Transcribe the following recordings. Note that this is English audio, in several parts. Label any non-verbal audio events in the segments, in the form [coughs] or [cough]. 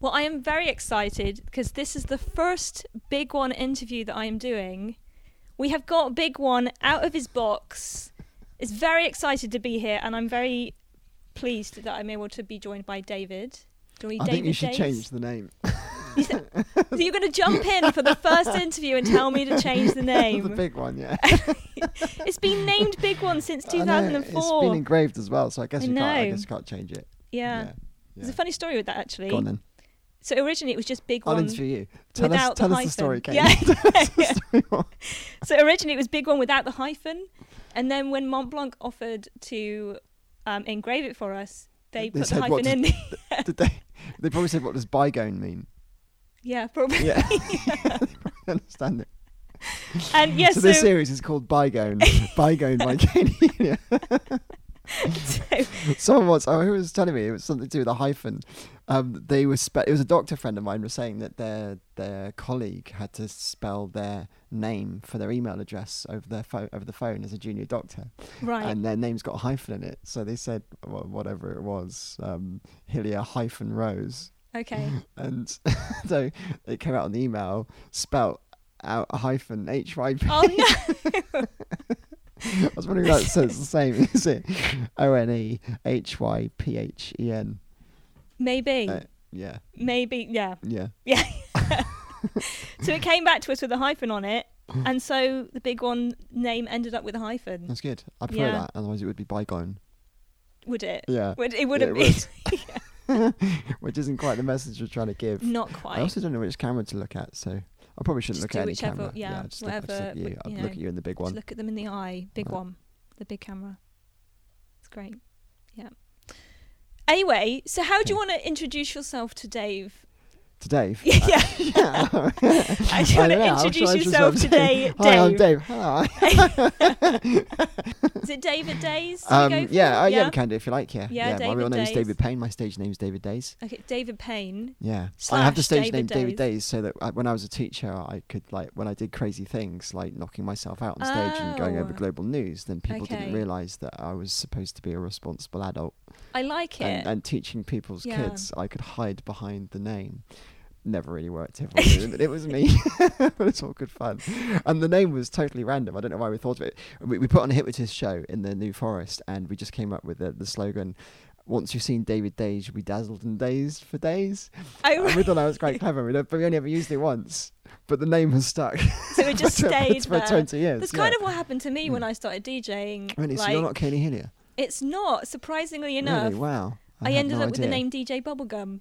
Well, I am very excited because this is the first Big One interview that I am doing. We have got Big One out of his box. Is very excited to be here, and I'm very pleased that I'm able to be joined by David. Do we I David think you should Days? change the name. [laughs] You said- [laughs] so you're going to jump in for the first interview and tell me to change the [laughs] name. the big one, yeah. it's been named Big One since I know, It's 2004. been engraved as well, so I guess I you can't. I guess you can't change it. yeah. yeah. There's a funny story with that actually. Go on then. So originally it was just Big I'll One. interview you. Tell without us, tell the us the story, Kate. Yeah. [laughs] Tell us the [laughs] story. So originally it was Big One without the hyphen, and then when Montblanc offered to um, engrave it for us, they, They put the hyphen in. [laughs] Did they? They probably said, "What does bygone mean?" yeah, probably. Yeah, probably understand it. And yes, so so, this series is called Bygone. Bygone by Katie. So [laughs] Someone was. Oh, who was telling me it was something to do with a hyphen. Um, they were. Spe- it was a doctor friend of mine was saying that their their colleague had to spell their name for their email address over their phone over the phone as a junior doctor, right. and their name's got a hyphen in it. So they said well, whatever it was, um, Hillia hyphen Rose, okay. [laughs] and [laughs] so it came out on the email spelt out a hyphen H Y P. Oh no. I was wondering if that says the same. [laughs] Is it O N E H Y P H E N? Maybe. Uh, Yeah, Maybe. Yeah. yeah. Yeah. [laughs] so it came back to us with a hyphen on it, and so the Big One name ended up with a hyphen. That's good. I prefer Yeah. that. Otherwise, it would be bygone. Would it? Yeah. Would it wouldn't it be? [laughs] Which isn't quite the message we're trying to give. Not quite. I also don't know which camera to look at, so I probably shouldn't Just look at any whichever- camera. yeah, just look, just look whatever, at you. I'll you look at you in the big one. look at them in the eye. Big Right. one. The big camera. It's great. Yeah. Anyway, so how do you want to introduce yourself to Dave? To Dave. [laughs] Yeah. yeah. How do you I want to know, introduce yourself to Dave. Hi, I'm Dave? Hello. [laughs] [laughs] Is it David Days? Um, yeah, uh, yeah, we can do if you like. Yeah, Yeah, my real name is David Payne. My stage name is David Days. Okay, David Payne. Yeah, I have the stage name David David Days so that I, when I was a teacher, I could like when I did crazy things like knocking myself out on stage and going over Oh. global news, then people Okay. didn't realise that I was supposed to be a responsible adult I like it. and, and teaching people's Yeah. kids. I could hide behind the name. Never really worked. Everyone knew that it was me, [laughs] [laughs] but it's all good fun. And the name was totally random. I don't know why we thought of it. We, we put on a hypnotist show in the New Forest, and we just came up with the, the slogan. Once you've seen David Days, you'll be dazzled and dazed for days. oh, And we thought that was quite [laughs] clever, we but we only ever used it once. But the name has stuck. so it just for, stayed for there. 20 years. That's yeah. Hmm. kind of what happened to me when I started DJing. Really? so you're not Kenny Hillier? it's not. Surprisingly enough, Really? Wow. I, had ended no up with the name DJ Bubblegum.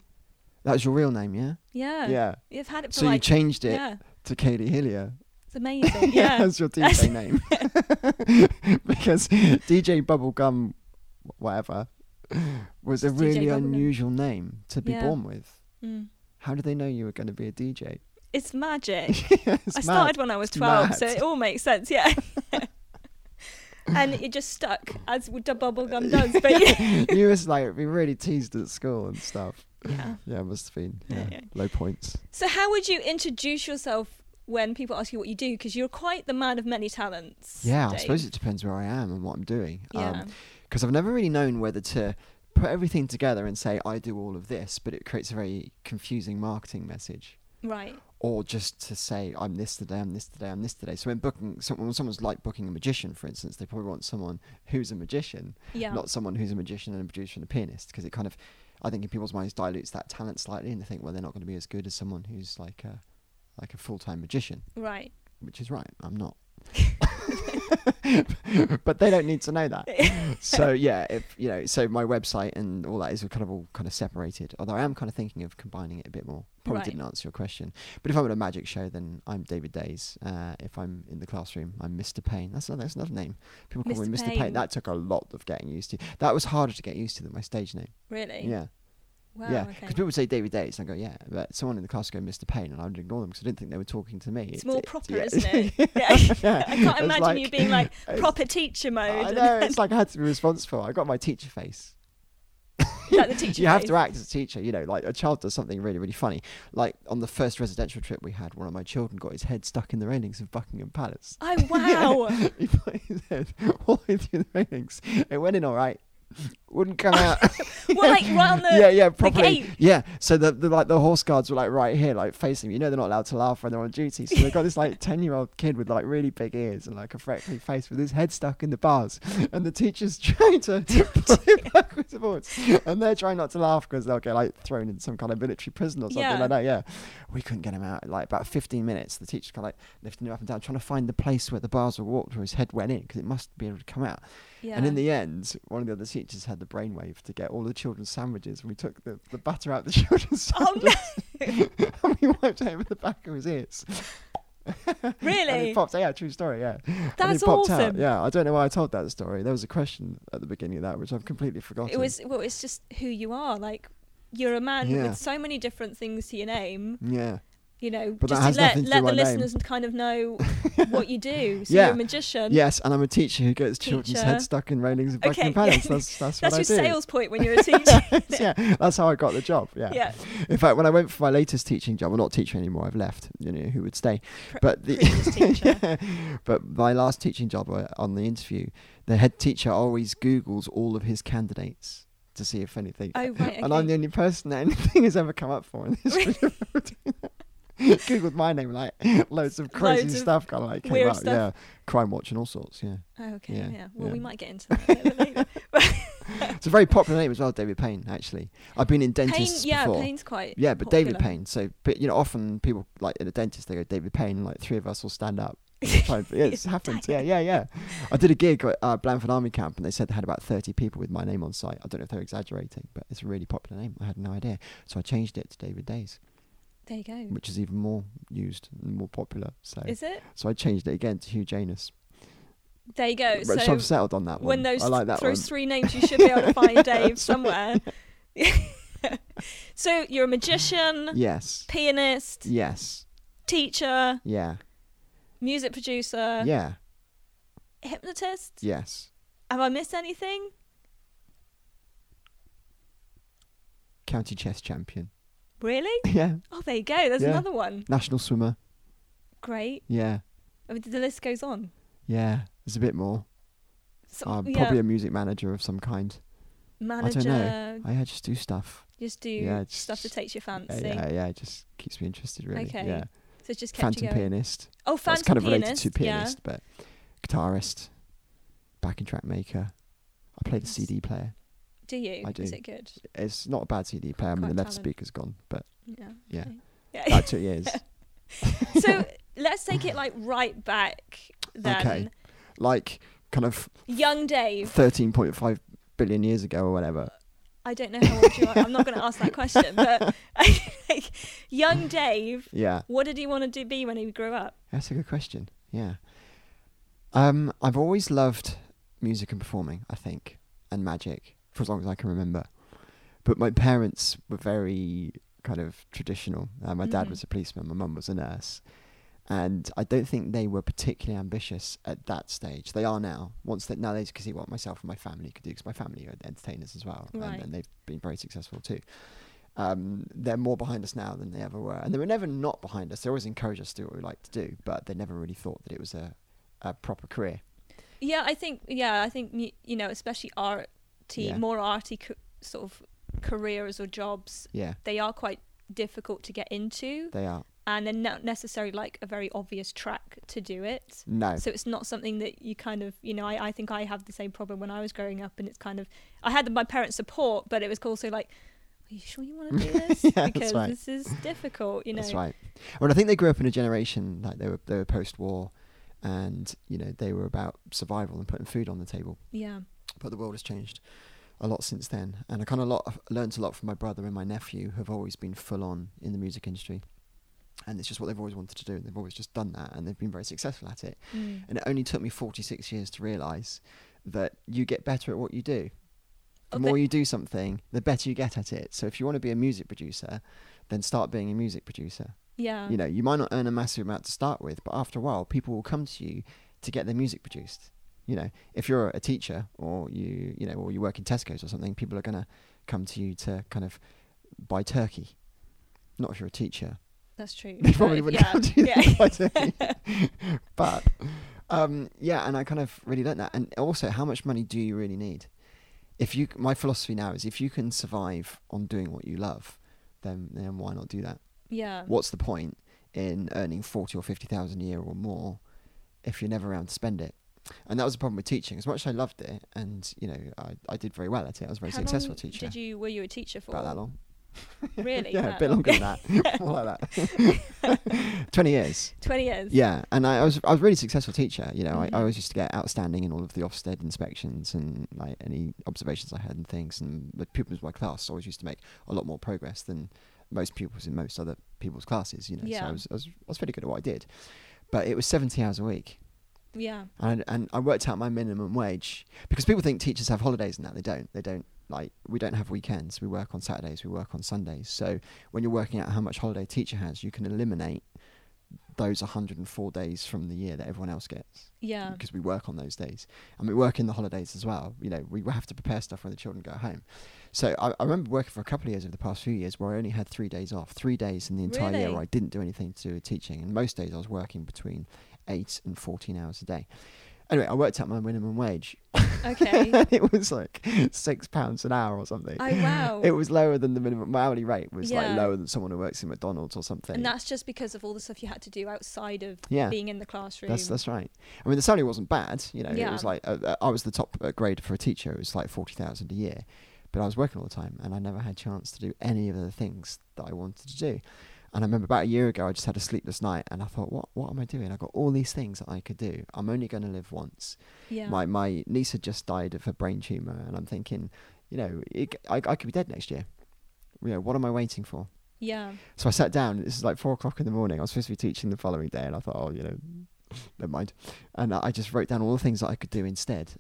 That was your real name, yeah? Yeah. Yeah. You've had it for So you changed it yeah. to Katie Hillier. It's amazing. [laughs] Yeah. That's your DJ [laughs] name. [laughs] because DJ Bubblegum, whatever, was a Just DJ really Bubblegum. unusual name to be Yeah. born with. Mm. How did they know you were going to be a DJ? It's magic. It's I mad. started when I was 12, so it all makes sense, yeah. and it just stuck, as the bubblegum does. But yeah. you was like being really teased at school and stuff. Yeah. Yeah, it must have been yeah, Yeah, yeah. low points. So, how would you introduce yourself when people ask you what you do? Because you're quite the man of many talents. Yeah, I suppose it depends where I am and what I'm doing. Yeah. Um, because I've never really known whether to put everything together and say I do all of this, but it creates a very confusing marketing message. right. or just to say I'm this today, I'm this today, I'm this today. So when booking, so when someone's like booking a magician, for instance, they probably want someone who's a magician, Yeah. not someone who's a magician and a producer and a pianist, because it kind of, I think in people's minds dilutes that talent slightly, and they think, well, they're not going to be as good as someone who's like a, like a full time magician, right. which is right. I'm not. [laughs] but they don't need to know that. [laughs] so yeah, if you know, so my website and all that is kind of all kind of separated. Although I am kind of thinking of combining it a bit more. Probably Right. didn't answer your question. But if I'm at a magic show, then I'm David Days. Uh, if I'm in the classroom, I'm Mr. Payne. That's another, that's another name. People call me Mr. Mr. Payne. Payne. That took a lot of getting used to. That was harder to get used to than my stage name. Really? Yeah, Wow. yeah. Okay. Because people would say David Days, and I go, yeah. But someone in the class would go Mr. Payne, and I would ignore them because I didn't think they were talking to me. It's It- more proper, yeah. isn't it? [laughs] yeah. Yeah. [laughs] I can't imagine you being like [laughs] proper teacher mode. I know. It's like I had to be responsible. I got my teacher face. like the teacher you have to act as a teacher. You know, like a child does something really, really funny. Like on the first residential trip we had, one of my children got his head stuck in the railings of Buckingham Palace. Oh wow. he put his head all the way through the railings. It went in all right. Wouldn't come out. [laughs] well, like right on the yeah, yeah, gate. Yeah, so the, the like the horse guards were like right here, like facing me. You know they're not allowed to laugh when they're on duty, so they've got this like [laughs] ten year old kid with like really big ears and like a freckly face with his head stuck in the bars, and the teacher's [laughs] trying to backwards and forwards, and they're trying not to laugh because they'll get like thrown in some kind of military prison or something Yeah. like that. Yeah, we couldn't get him out. Like about fifteen minutes, the teacher's kind of like lifting him up and down, trying to find the place where the bars were warped where his head went in because it must be able to come out. Yeah. And in the end, one of the other teachers had the brainwave to get all the children's sandwiches, and we took the, the butter out the [laughs] children's oh sandwiches, no! [laughs] and we wiped it over the back of his ears. [laughs] and Really? he popped. Yeah, true story. Yeah, and That's awesome. out. Yeah, I don't know why I told that story. There was a question at the beginning of that which I've completely forgotten. It was well, it's just who you are. Like you're a man Yeah. with so many different things to your name. Yeah, You know, But just to let to let the with my name. listeners kind of know [laughs] what you do. So Yeah. you're a magician. yes, and I'm a teacher who gets children's Teacher. heads stuck in railings of Okay, Buckingham yeah. That's that's, [laughs] That's what your I do. sales point when you're a [laughs] teacher. yeah, that's how I got the job. Yeah. yeah. In fact, when I went for my latest teaching job, I'm not teacher anymore. I've left. You know who would stay? Pre- but the teacher. Yeah. but my last teaching job uh, on the interview, the head teacher always Googles all of his candidates to see if anything. Oh right. Okay. And I'm the only person that anything has ever come up for in this. [laughs] Googled my name, like loads of crazy Loads stuff, kind of like came up. stuff. Yeah, Crimewatch and all sorts. Yeah, Oh, okay. Yeah, Yeah. Well, yeah. we might get into that later. [laughs] [laughs] it's a very popular name as well, David Payne. Actually, I've been in dentists yeah, before. Payne's quite. Yeah, but David. Payne. So, but you know, often people like in a dentist, they go David Payne. Like three of us will stand up. And- yeah, it's happened. Yeah, yeah, yeah. I did a gig at uh, Blandford Army Camp, and they said they had about thirty people with my name on site. I don't know if they're exaggerating, but it's a really popular name. I had no idea, so I changed it to David Days, There you go. which is even more used and more popular. So, Is it? so I changed it again to Hugh Janus. There you go. Which so I've settled on that one. when those I like that those three names, you should be able to find [laughs] Dave somewhere. [laughs] so you're a magician, Yes. pianist, Yes. teacher, Yeah. music producer, Yeah. hypnotist. Yes. Have I missed anything? County chess champion. Really? [laughs] yeah. Oh, there you go. There's Yeah. another one. National swimmer. Great. Yeah. I mean, the list goes on. Yeah. There's a bit more. So, I'm yeah, probably a music manager of some kind. manager. I don't know. I, I just do stuff. Just do Yeah, stuff that just- takes your fancy. yeah, yeah. It just keeps me interested, really. Okay. Yeah. So it's just kept Phantom you going. pianist. Oh, That's phantom kind of related pianist. to pianist, but guitarist, backing track maker. I play the Nice. CD player. Do you? I do. Is it good? It's not a bad CD player. I mean, the left speaker's gone, but Yeah. Yeah. Yeah. about two years. [laughs] [laughs] so let's take it like right back then. Okay. Like kind of Young Dave. 13.5 billion years ago or whatever. I don't know how old you are. I'm not going to ask that question, but like, [laughs] young Dave. Yeah. What did he want to do, be when he grew up? That's a good question. Yeah. Um, I've always loved music and performing, I think, and magic for as long as I can remember. But my parents were very kind of traditional. Uh, my dad Mhm. was a policeman, my mum was a nurse. And I don't think they were particularly ambitious at that stage. They are now. Once that now they can see what myself and my family could do because my family are entertainers as well, Right. and, and they've been very successful too. Um, they're more behind us now than they ever were, and they were never not behind us. They always encouraged us to do what we like to do, but they never really thought that it was a, a proper career. Yeah, I think. Yeah, I think you know, especially arty, Yeah. more arty co- sort of careers or jobs. Yeah, They are quite difficult to get into, they are. and they're not necessarily like a very obvious track to do it. No, So it's not something that you kind of, you know, I, I think I have the same problem when I was growing up, and it's kind of, I had my parents' support, but it was also like, are you sure you want to do [laughs] this? Yeah, because right. this is difficult, you know. That's right. Well, I think they grew up in a generation like they were they were post-war, and you know they were about survival and putting food on the table. Yeah. But the world has changed a lot since then, and I kind of lot learned a lot from my brother and my nephew, who have always been full on in the music industry, and it's just what they've always wanted to do, and they've always just done that, and they've been very successful at it. Mm. And it only took me 46 years to realise that you get better at what you do. The Oh, more you do something, the better you get at it. So if you want to be a music producer, then start being a music producer. Yeah. You know, you might not earn a massive amount to start with, but after a while, people will come to you to get their music produced. You know, if you're a teacher or you, you know, or you work in Tesco's or something, people are going to come to you to kind of buy turkey. Not if you're a teacher. That's true. [laughs] They probably wouldn't yeah. [laughs] come to you yeah. to buy turkey. [laughs] but um, yeah, and I kind of really learned that. And also, how much money do you really need? if you my philosophy now is if you can survive on doing what you love, then then why not do that? Yeah. What's the point in earning forty or fifty thousand a year or more if you're never around to spend it? And that was the problem with teaching. As much as I loved it, and you know, I, I did very well at it. I was a very How successful teacher. Did you? Were you a teacher for? About that long. Really? [laughs] yeah, a bit longer than [laughs] that. [laughs] More like that. Twenty years. Twenty years. Yeah, and I, I was I was a really successful teacher. You know, I, Mhm. I always used to get outstanding in all of the Ofsted inspections and like any observations I had and things. And the pupils in my class always used to make a lot more progress than most pupils in most other people's classes. You know, so I was, I was I was pretty good at what I did. But it was seventy hours a week, Yeah. and and I worked out my minimum wage because people think teachers have holidays and that they don't. They don't. Like we don't have weekends. We work on Saturdays. We work on Sundays. So when you're working out how much holiday a teacher has, you can eliminate those 104 days from the year that everyone else gets Yeah. because we work on those days and we work in the holidays as well. You know, we have to prepare stuff when the children go home. So I, I remember working for a couple of years over the past few years where I only had three days off, three days in the entire year where I didn't do anything to do with teaching. And most days I was working between eight and 14 hours a day. Anyway, I worked out my minimum wage. Okay. [laughs] it was like six pounds an hour or something. Oh wow. It was lower than the minimum. My hourly rate was Yeah. like lower than someone who works in McDonald's or something. and that's just because of all the stuff you had to do outside of Yeah. being in the classroom. That's that's right. I mean, the salary wasn't bad. You know, it was like uh, uh, I was the top uh, grade for a teacher. It was like forty thousand a year, but I was working all the time, and I never had a chance to do any of the things that I wanted to do. And I remember about a year ago, I just had a sleepless night, and I thought, what what am I doing? I've got all these things that I could do. I'm only going to live once. yeah. My my niece had just died of a brain tumor, and I'm thinking, you know, it, I I could be dead next year. You know, what am I waiting for? yeah. So I sat down. This is like four o'clock in the morning. I was supposed to be teaching the following day, and I thought, oh, you know, [laughs] never mind. And I just wrote down all the things that I could do instead.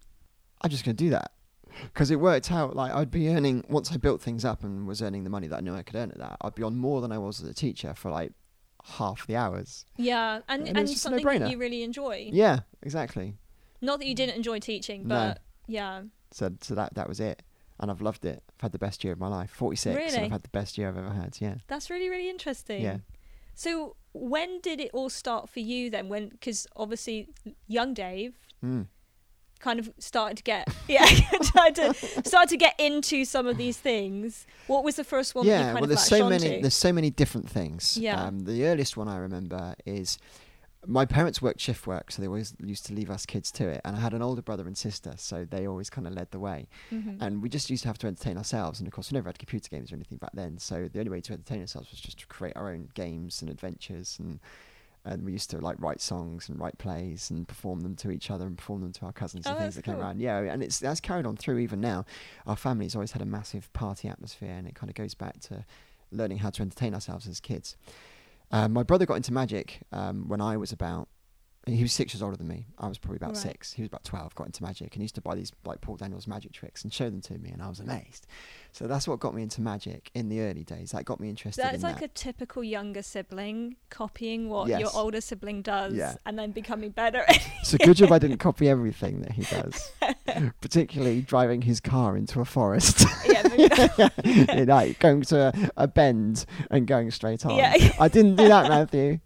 I'm just going to do that because it worked out. Like I'd be earning once I built things up and was earning the money that I knew I could earn at that. I'd be on more than I was as a teacher for like half the hours. Yeah. And And and, it was just a something that you really enjoy. Yeah, exactly. Not that you didn't enjoy teaching, No. but yeah. So so that that was it. And I've loved it. I've had the best year of my life. 46. And Really? I've had the best year I've ever had. Yeah. That's really really interesting. Yeah. So when did it all start for you then? When because obviously young Dave Mm. Kind of started to get [laughs] yeah [laughs] tried to start to get into some of these things. What was the first one? that you yeah, well, there's so many. There's so many different things. Yeah. Um, the earliest one I remember is my parents worked shift work, so they always used to leave us kids to it. And I had an older brother and sister, so they always kind of led the way. Mhm. And we just used to have to entertain ourselves. And of course, we never had computer games or anything back then. So the only way to entertain ourselves was just to create our own games and adventures. And and we used to like write songs and write plays and perform them to each other and perform them to our cousins Oh, and things that came cool. around. Yeah, and it's that's carried on through even now. Our family's always had a massive party atmosphere, and it kind of goes back to learning how to entertain ourselves as kids. Um, my brother got into magic um, when I was about. He was six years older than me. I was probably about Right. six. He was about twelve. Got into magic and he used to buy these like Paul Daniels magic tricks and show them to me, and I was amazed. So that's what got me into magic in the early days. That got me interested That's in like that. a typical younger sibling copying what your older sibling does Yeah. and then becoming better. At [laughs] it. So good job I didn't copy everything that he does, [laughs] particularly driving his car into a forest. [laughs] yeah. You know, going to a, a bend and going straight on. Yeah. I didn't do that, Matthew.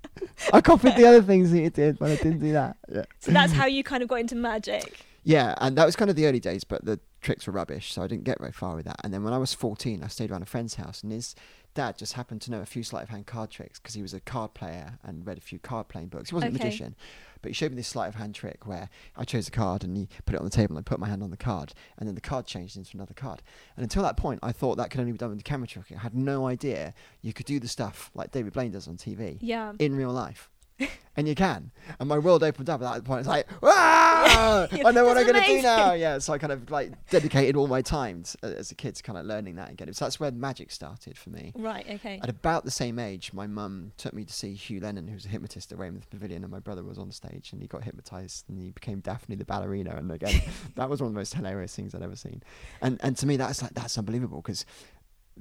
I copied the other things that you did, but I didn't do that. Yeah. so that's how you kind of got into magic. Yeah, and that was kind of the early days, but the tricks were rubbish, so I didn't get very far with that. And then when I was 14, I stayed around a friend's house, and his dad just happened to know a few sleight of hand card tricks because he was a card player and read a few card playing books. He wasn't Okay. a magician, but he showed me this sleight of hand trick where I chose a card and he put it on the table and I put my hand on the card, and then the card changed into another card. And until that point, I thought that could only be done with the camera trick. I had no idea you could do the stuff like David Blaine does on TV Yeah. in real life. [laughs] and you can. And my world opened up at that point. It's like, [laughs] ah, I know what I'm going to do now. Yeah, so I kind of like dedicated all my time to, as a kid to kind of learning that and getting. So that's where magic started for me. Right, okay. At about the same age, my mum took me to see Hugh Lennon, who was a hypnotist at Weymouth Pavilion, and my brother was on stage and he got hypnotized and he became Daphne the ballerina. And again, [laughs] that was one of the most hilarious things I'd ever seen. And and to me, that's like that's unbelievable because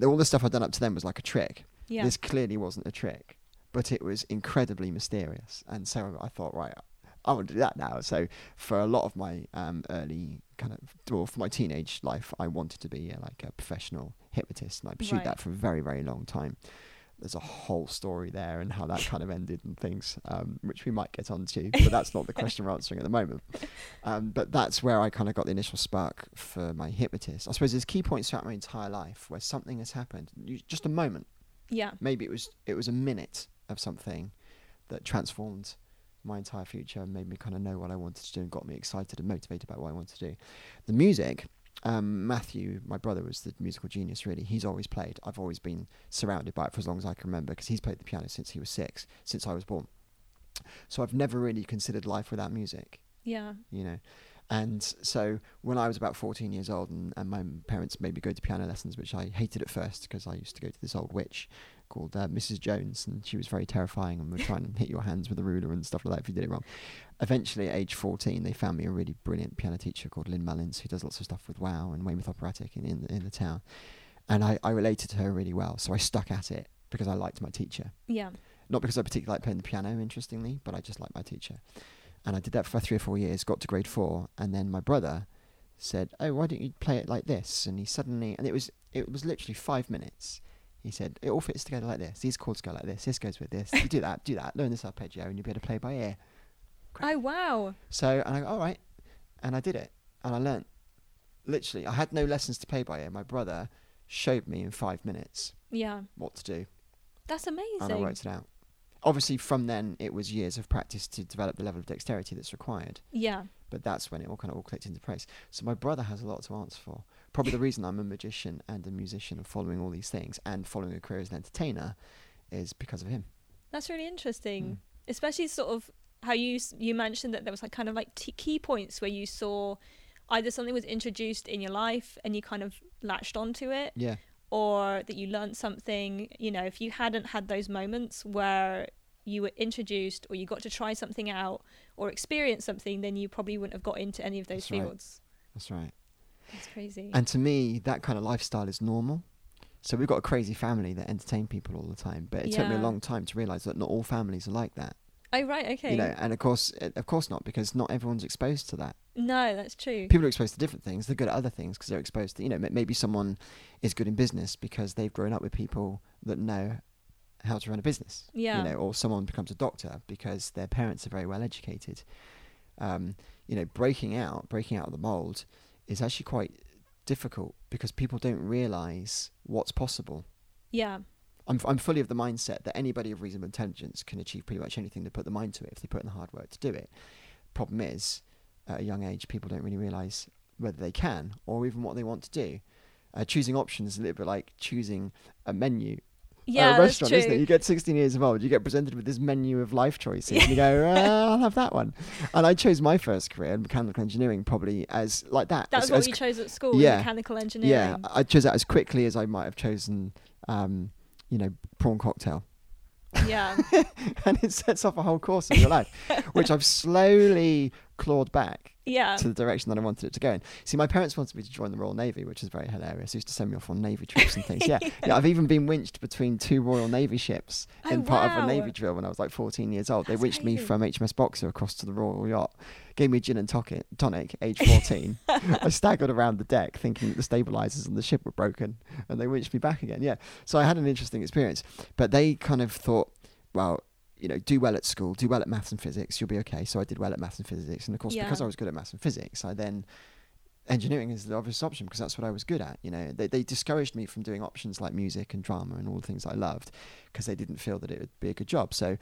all the stuff I'd done up to then was like a trick. Yeah. This clearly wasn't a trick, but it was incredibly mysterious. And so I thought, right, I want to do that now. So for a lot of my um, early kind of, well, for my teenage life, I wanted to be uh, like a professional hypnotist, and I pursued Right. that for a very, very long time. there's a whole story there and how that kind of ended and things, um, which we might get onto, but that's not the question we're answering at the moment. [laughs] Um, but that's where I kind of got the initial spark for my hypnotist. I suppose there's key points throughout my entire life where something has happened, you, just a moment. Yeah. Maybe it was it was a minute of something that transformed my entire future and made me kind of know what I wanted to do and got me excited and motivated about what I wanted to do. The music um, Matthew, my brother, was the musical genius. Really, he's always played. I've always been surrounded by it for as long as I can remember because he's played the piano since he was six, since I was born. So I've never really considered life without music. Yeah. You know, and so when I was about 14 years old, and, and my parents made me go to piano lessons, which I hated at first because I used to go to this old witch called uh, Mrs. Jones, and she was very terrifying and would try and hit your hands with a ruler and stuff like that if you did it wrong. Eventually, at age 14, they found me a really brilliant piano teacher called Lynn Mullins, who does lots of stuff with Wow and Weymouth Operatic in, in, the, in the town. And I, I related to her really well, so I stuck at it because I liked my teacher. Yeah. Not because I particularly like playing the piano, interestingly, but I just liked my teacher. And I did that for three or four years, got to grade four, and then my brother said, "Oh, why don't you play it like this?" And he suddenly, and it was it was literally five minutes, he said, it all fits together like this. These chords go like this. This goes with this. You do that, do that. Learn this arpeggio, and you'll be able to play by ear. Great. Oh wow! So and I go, all right, and I did it, and I learnt. Literally, I had no lessons to play by ear. My brother showed me in five minutes. Yeah. What to do. That's amazing. And I worked it out. Obviously, from then it was years of practice to develop the level of dexterity that's required. Yeah. But that's when it all kind of all clicked into place. So my brother has a lot to answer for probably the reason I'm a magician and a musician and following all these things and following a career as an entertainer is because of him. That's really interesting, mm. especially sort of how you you mentioned that there was like kind of like t- key points where you saw either something was introduced in your life and you kind of latched onto it, yeah, or that you learned something. You know, if you hadn't had those moments where you were introduced or you got to try something out or experience something, then you probably wouldn't have got into any of those That's fields. Right. That's right. That's crazy. And to me, that kind of lifestyle is normal. So we've got a crazy family that entertain people all the time, but it yeah. took me a long time to realize that not all families are like that. Oh right, okay. You know, and of course, uh, of course not, because not everyone's exposed to that. No, that's true. People are exposed to different things. They're good at other things because they're exposed to, you know, maybe someone is good in business because they've grown up with people that know how to run a business. Yeah. You know, or someone becomes a doctor because their parents are very well educated. Um, you know, breaking out, breaking out of the mold is actually quite difficult because people don't realize what's possible. Yeah. I'm, I'm fully of the mindset that anybody of reasonable intelligence can achieve pretty much anything they put the mind to it if they put in the hard work to do it. Problem is, at a young age, people don't really realize whether they can or even what they want to do. Uh, choosing options is a little bit like choosing a menu yeah, a restaurant, isn't it? You get 16 years of old, you get presented with this menu of life choices, and you go, [laughs] uh, "I'll have that one." And I chose my first career in mechanical engineering probably as like that. That was what as you chose at school, yeah, mechanical engineering. Yeah, I chose that as quickly as I might have chosen, um, you know, prawn cocktail. Yeah, [laughs] and it sets off a whole course of your life, which I've slowly clawed back yeah. to the direction that I wanted it to go in. See, my parents wanted me to join the Royal Navy, which is very hilarious. They used to send me off on Navy trips and things. Yeah, [laughs] yeah. I've even been winched between two Royal Navy ships oh, in part wow. of a Navy drill when I was like 14 years old. That's they winched crazy. me from HMS Boxer across to the Royal Yacht, gave me gin and tonic, tonic age 14. [laughs] I staggered around the deck thinking that the stabilizers on the ship were broken, and they winched me back again. Yeah, so I had an interesting experience, but they kind of thought, well, you know, do well at school, do well at maths and physics, you'll be okay. So I did well at maths and physics, and of course, Yeah. because I was good at maths and physics, I then engineering is the obvious option because that's what I was good at. You know, they they discouraged me from doing options like music and drama and all the things I loved because they didn't feel that it would be a good job. So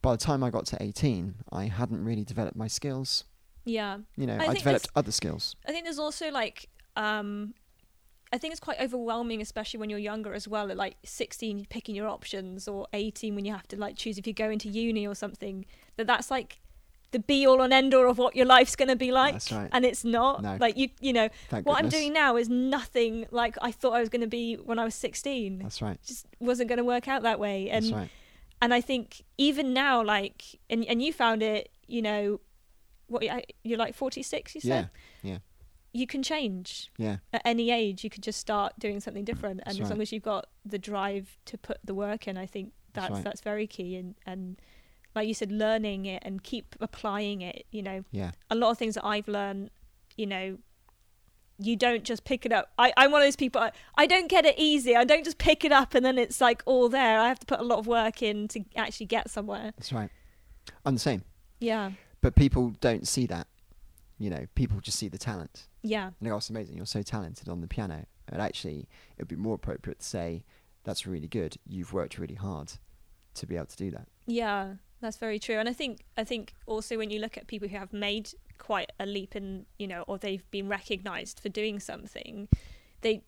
by the time I got to 18, I hadn't really developed my skills. yeah. You know, I I, developed other skills. I think there's also like um I think it's quite overwhelming, especially when you're younger as well. At like 16, picking your options, or 18 when you have to like choose if you go into uni or something. That that's like the be all and end all of what your life's going to be like, That's right. and it's not. No. Like you, you know, Thank what I'm doing now is nothing like I thought I was going to be when I was 16. That's right. just wasn't going to work out that way, and right. and I think even now, like, and and you found it, you know, what you're like 46, you said Yeah. Yeah. You can change Yeah. at any age. You could just start doing something different, and That's as long as you've got the drive to put the work in, I think That's that's right. that's very key. And and like you said, learning it and keep applying it. You know, Yeah. a lot of things that I've learned, you know, you don't just pick it up. I, I'm one of those people. I, I don't get it easy. I don't just pick it up and then it's like all there. I have to put a lot of work in to actually get somewhere. That's right. I'm the same. Yeah. But people don't see that. You know, people just see the talent. Yeah. And they go, "Oh, it's amazing. You're so talented on the piano. And actually, it would be more appropriate to say, that's really good. You've worked really hard to be able to do that. Yeah, that's very true. And I think I think also when you look at people who have made quite a leap in, you know, or they've been recognized for doing something, they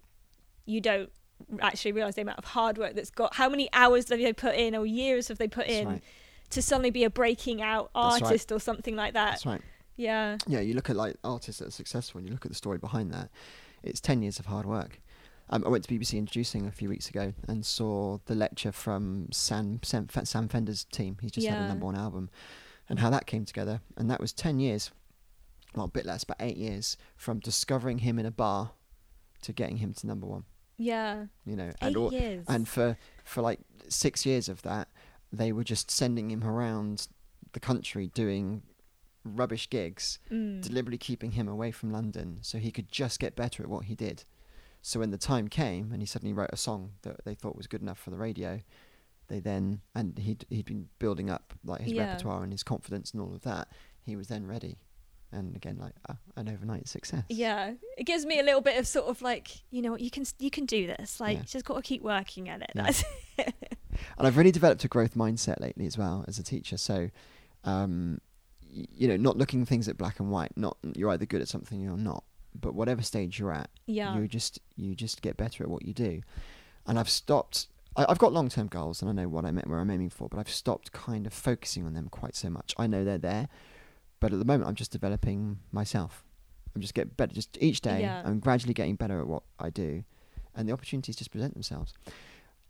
you don't actually realize the amount of hard work that's got how many hours have they put in or years have they put That's in right. to suddenly be a breaking out That's right. artist or something like that. That's right. Yeah. Yeah, you look at like artists that are successful and you look at the story behind that, it's 10 years of hard work. Um, I went to BBC Introducing a few weeks ago and saw the lecture from Sam, Sam, Sam Fender's team. He's just had a number one album and how that came together. And that was 10 years, well, a bit less, but eight years from discovering him in a bar to getting him to number one, Yeah. you know. Eight and all, years. and for for like six years of that, they were just sending him around the country doing rubbish gigs, Mm. deliberately keeping him away from London so he could just get better at what he did. So when the time came and he suddenly wrote a song that they thought was good enough for the radio, they then and he'd he'd been building up like his Yeah. repertoire and his confidence and all of that. He was then ready, and again like uh, an overnight success. Yeah, it gives me a little bit of sort of like, you know, what, you can you can do this. Like, Yeah. you just got to keep working at it. Yeah. That's and I've really developed a growth mindset lately as well as a teacher. So, um, you know, not looking things at black and white. Not you're either good at something or you're not. But whatever stage you're at, yeah, you just you just get better at what you do. And I've stopped. I, I've got long term goals, and I know what I'm where I'm aiming for. But I've stopped kind of focusing on them quite so much. I know they're there, but at the moment, I'm just developing myself. I'm just getting better. Just each day, Yeah. I'm gradually getting better at what I do, and the opportunities just present themselves.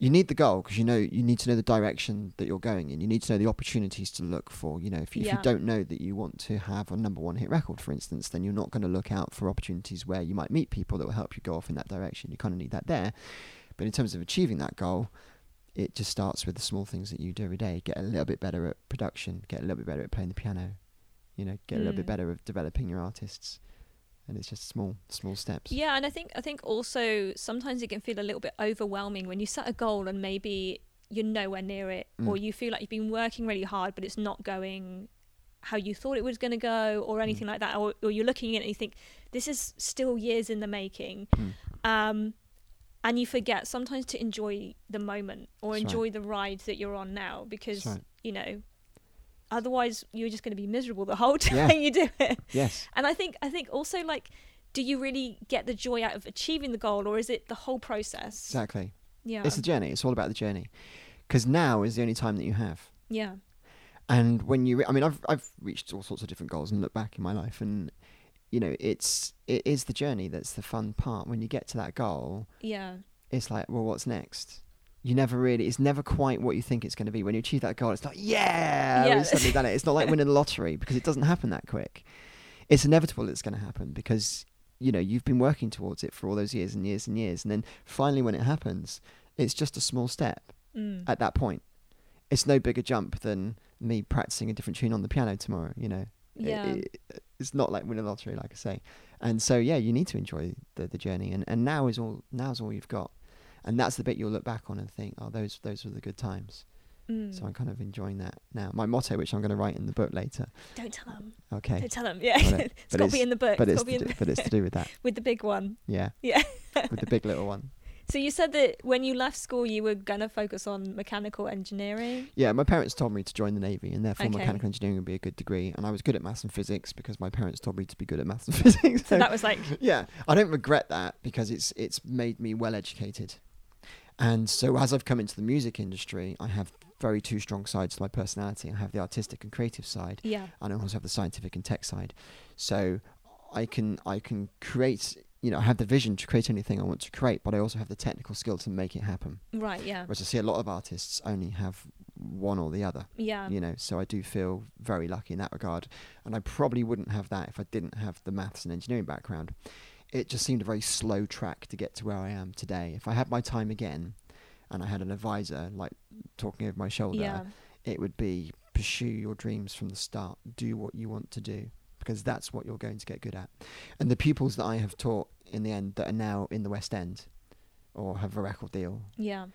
You need the goal because you know you need to know the direction that you're going in. You need to know the opportunities to look for. You know, if you, if you don't know that you want to have a number one hit record, for instance, then you're not going to look out for opportunities where you might meet people that will help you go off in that direction. You kind of need that there. But in terms of achieving that goal, it just starts with the small things that you do every day. Get a little bit better at production. Get a little bit better at playing the piano. You know, get a little bit Mm. better at developing your artists. And it's just small, small steps. yeah. And I think I think also sometimes it can feel a little bit overwhelming when you set a goal and maybe you're nowhere near it, or Mm. you feel like you've been working really hard but it's not going how you thought it was going to go, or anything like that, or, or you're looking at it and you think this is still years in the making. Mm. Um, and you forget sometimes to enjoy the moment or That's right. enjoy the ride that you're on now because right. you know otherwise you're just going to be miserable the whole [laughs] time Yeah. you do it Yes. and i think i think also like do you really get the joy out of achieving the goal or is it the whole process Exactly. yeah It's the journey. It's all about the journey. Because now is the only time that you have. yeah And when you, re- I mean, I've I've reached all sorts of different goals and look back in my life, and you know, it's it is the journey that's the fun part. When you get to that goal, yeah it's like, well, what's next? You never really, it's never quite what you think it's going to be. When you achieve that goal, it's like, yeah, Yeah. we've suddenly done it. It's not like winning the [laughs] lottery because it doesn't happen that quick. It's inevitable it's going to happen because, you know, you've been working towards it for all those years and years and years. And then finally, when it happens, it's just a small step mm. at that point. It's no bigger jump than me practicing a different tune on the piano tomorrow, you know. It- yeah it- it's not like winning the lottery, like I say. And so yeah, you need to enjoy the, the journey and, and now is all now's all you've got. And that's the bit you'll look back on and think, oh those those were the good times. Mm. So I'm kind of enjoying that now. My motto, which I'm going to write in the book later. don't tell them Okay. don't tell them [laughs] yeah Got it. it's But got to be in the book But it's it's to be to in do, but it's to do with that. [laughs] with the big one Yeah. [laughs] yeah With the big little one. so you said that when you left school you were going to focus on mechanical engineering Yeah, my parents told me to join the navy, and therefore Okay. mechanical engineering would be a good degree. And I was good at maths and physics because my parents told me to be good at maths and physics. so that was like yeah, I don't regret that because it's it's made me well educated. And so as I've come into the music industry, I have very two strong sides to my personality. I have the artistic and creative side, yeah and I also have the scientific and tech side. So I can I can create, you know, I have the vision to create anything I want to create, but I also have the technical skill to make it happen. right yeah Whereas I see a lot of artists only have one or the other yeah you know so i do feel very lucky in that regard and i probably wouldn't have that if i didn't have the maths and engineering background it just seemed a very slow track to get to where i am today if i had my time again and i had an advisor like talking over my shoulder yeah it would be pursue your dreams from the start do what you want to do because that's what you're going to get good at and the pupils that i have taught in the end that are now in the West End or have a record deal Yeah.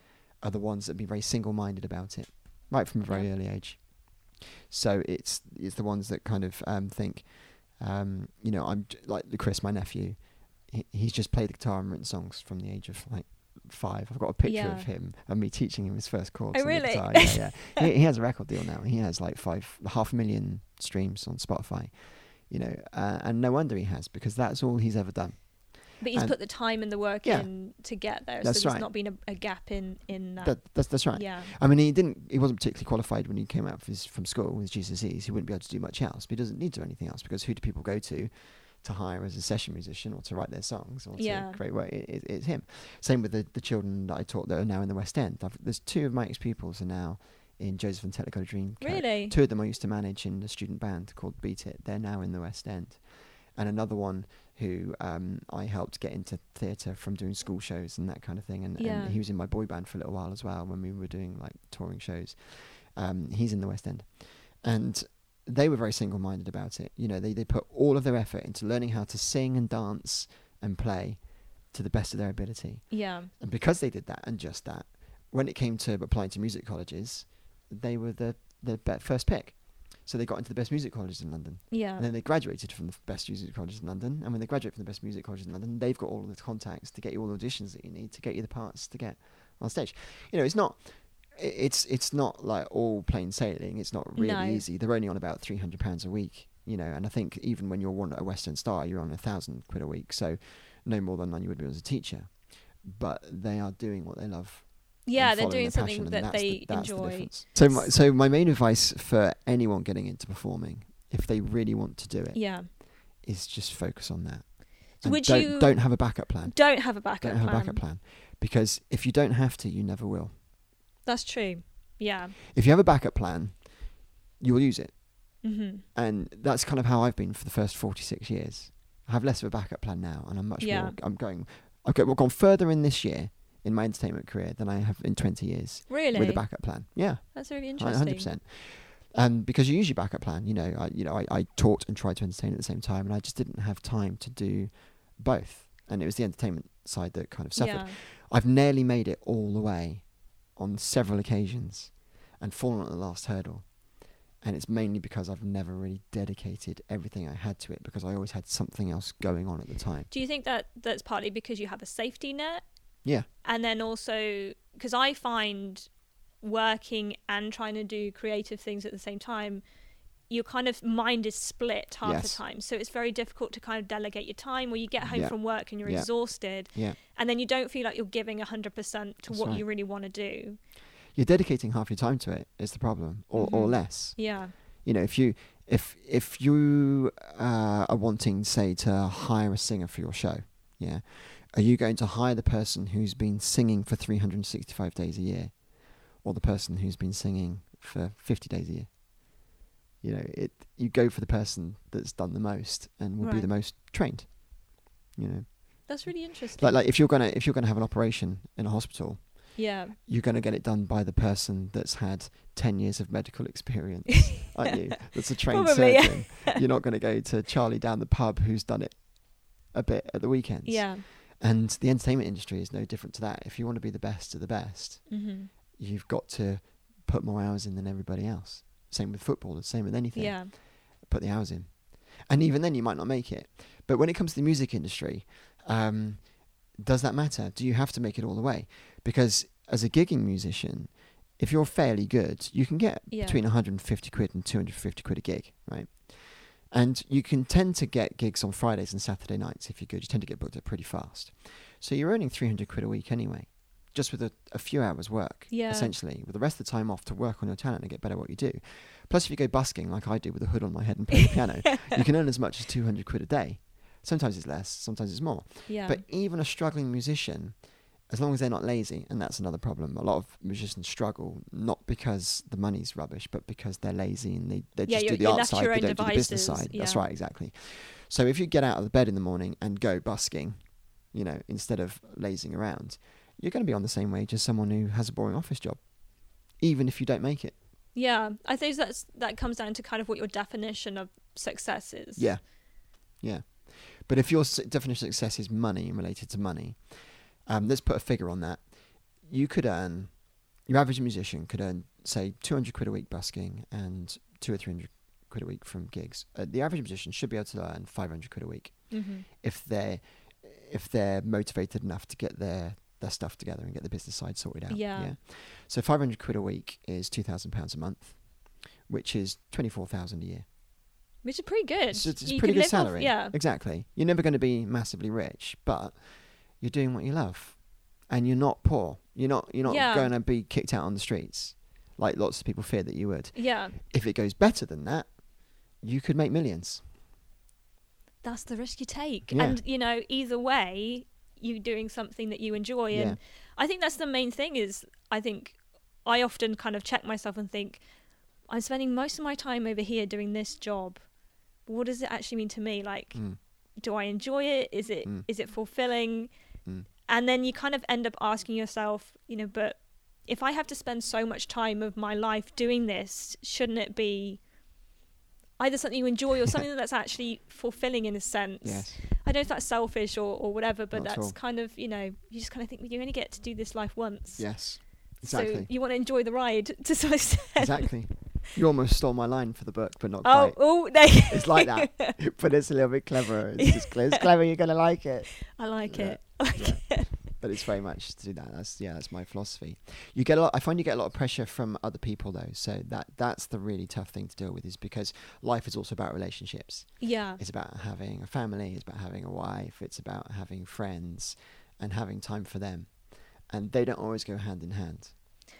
are the ones that be very single-minded about it, right from a very Yeah. early age. So it's it's the ones that kind of um, think, um, you know, I'm like Chris, my nephew. He, he's just played the guitar and written songs from the age of like five. I've got a picture Yeah. of him and me teaching him his first chords. Oh, really? guitar. Yeah, yeah. [laughs] he, he has a record deal now. He has like five, half a million streams on Spotify. You know, uh, and no wonder he has because that's all he's ever done. But he's And- put the time and the work Yeah. in to get there. That's so there's right. not been a, a gap in in that. That, that's that's right. Yeah. I mean, he didn't. He wasn't particularly qualified when he came out of his, from school with his GCSEs. He wouldn't be able to do much else. But he doesn't need to do anything else because who do people go to to hire as a session musician or to write their songs or Yeah. to create work? It, it, it's him. Same with the, the children that I taught that are now in the West End. I've, there's two of my ex pupils are now in Joseph and Technicolor Dream. Really? Two of them I used to manage in a student band called Beat It. They're now in the West End. And another one who um, I helped get into theatre from doing school shows and that kind of thing. And, Yeah. and he was in my boy band for a little while as well when we were doing like touring shows. Um, he's in the West End. And they were very single minded about it. You know, they, they put all of their effort into learning how to sing and dance and play to the best of their ability. Yeah. And because they did that and just that, when it came to applying to music colleges, they were the, the be- first pick. So they got into the best music colleges in London. Yeah. And then they graduated from the best music colleges in London. And when they graduate from the best music colleges in London, they've got all of the contacts to get you all the auditions that you need to get you the parts to get on stage. You know, it's not. It's it's not like all plain sailing. It's not really No. easy. They're only on about three hundred pounds a week. You know, and I think even when you're one a Western Star, you're on a thousand quid a week. So no more than you would be as a teacher. But they are doing what they love Yeah, they're doing something that they the, the enjoy. difference. So, my, so my main advice for anyone getting into performing, if they really want to do it, Yeah. is just focus on that. And would don't, you- don't have a backup plan. Don't have a backup don't have plan. a backup plan because if you don't have to, you never will. That's true. Yeah. If you have a backup plan, you will use it, hmm and that's kind of how I've been for the first forty-six years. I have less of a backup plan now, and I'm much Yeah. more. I'm going. I've well, gone further in this year in my entertainment career than I have in twenty years Really? with a backup plan. Yeah. That's really interesting. 100%. Um, because you use your backup plan. You know, I, you know, I, I taught and tried to entertain at the same time, and I just didn't have time to do both. And it was the entertainment side that kind of suffered. Yeah. I've nearly made it all the way on several occasions, and fallen at the last hurdle. And it's mainly because I've never really dedicated everything I had to it because I always had something else going on at the time. Do you think that that's partly because you have a safety net? Yeah. And then also, because I find working and trying to do creative things at the same time, your kind of mind is split half Yes. the time. So it's very difficult to kind of delegate your time where you get home Yeah. from work and you're Yeah. exhausted Yeah. and then you don't feel like you're giving 100% to That's what right. you really want to do. You're dedicating half your time to it is the problem, or, or Mhm. less. Yeah. you know if you if if you uh, are wanting say to hire a singer for your show yeah are you going to hire the person who's been singing for 365 days a year or the person who's been singing for 50 days a year you know it you go for the person that's done the most and will be the most trained you know That's really interesting. like like if you're going to if you're going to have an operation in a hospital yeah. you're going to get it done by the person that's had 10 years of medical experience, [laughs] aren't you? That's a trained Probably, yeah. surgeon. You're not going to go to Charlie down the pub who's done it a bit at the weekends. Yeah. And the entertainment industry is no different to that. If you want to be the best of the best, hmm you've got to put more hours in than everybody else. Same with football, the same with anything. Yeah. Put the hours in. And even then, you might not make it. But when it comes to the music industry, um, does that matter? Do you have to make it all the way? Because as a gigging musician, if you're fairly good, you can get Yeah. between 150 quid and 250 quid a gig, right? And you can tend to get gigs on Fridays and Saturday nights if you're good. You tend to get booked up pretty fast. So you're earning 300 quid a week anyway, just with a, a few hours work, Yeah. essentially, with the rest of the time off to work on your talent and get better at what you do. Plus, if you go busking like I do with a hood on my head and play the [laughs] piano, you can earn as much as 200 quid a day. Sometimes it's less, sometimes it's more. Yeah. But even a struggling musician, as long as they're not lazy, and that's another problem. A lot of musicians struggle not because the money's rubbish, but because they're lazy and they, they Yeah, just do the art side, they don't do the business devices, side. That's right, exactly. So if you get out of the bed in the morning and go busking, you know, instead of lazing around, you're going to be on the same wage as someone who has a boring office job, even if you don't make it. Yeah, I think that's that comes down to kind of what your definition of success is. Yeah, yeah. But if your definition of success is money and related to money, um, let's put a figure on that. You could earn, your average musician could earn, say, 200 quid a week busking and two or 300 quid a week from gigs. Uh, the average musician should be able to earn 500 quid a week Mm-hmm. if they're if they're motivated enough to get their their stuff together and get the business side sorted out. Yeah. So 500 quid a week is 2,000 pounds a month, which is 24,000 a year. Which is pretty good. It's, it's a pretty good live off- salary. yeah. Exactly. You're never going to be massively rich, but you're doing what you love, and you're not poor. You're not. You're not Yeah. going to be kicked out on the streets, like lots of people fear that you would. Yeah. If it goes better than that, you could make millions. That's the risk you take. Yeah. And, you know, either way, you're doing something that you enjoy. And Yeah. I think that's the main thing is I think I often kind of check myself and think, I'm spending most of my time over here doing this job. What does it actually mean to me? Like, Mm. do I enjoy it? Is it is Mm. it fulfilling? Mm. And then you kind of end up asking yourself, you know, but if I have to spend so much time of my life doing this, shouldn't it be either something you enjoy or something that's actually fulfilling in a sense? Yes. I don't know if that's selfish or, or whatever, but Not that's kind of, you know, you just kind of think well, you only get to do this life once. Yes. So Exactly. you want to enjoy the ride [laughs] to some extent. exactly. You almost stole my line for the book, but not Oh, quite. oh, It's like that, [laughs] [laughs] but it's a little bit cleverer. It's just clever. It's clever. You're gonna like it. I like Yeah. it. I like it. But it's very much to do that. That's yeah, that's my philosophy. You get a lot. I find you get a lot of pressure from other people though. So that that's the really tough thing to deal with, is because life is also about relationships. Yeah. It's about having a family. It's about having a wife. It's about having friends, and having time for them, and they don't always go hand in hand.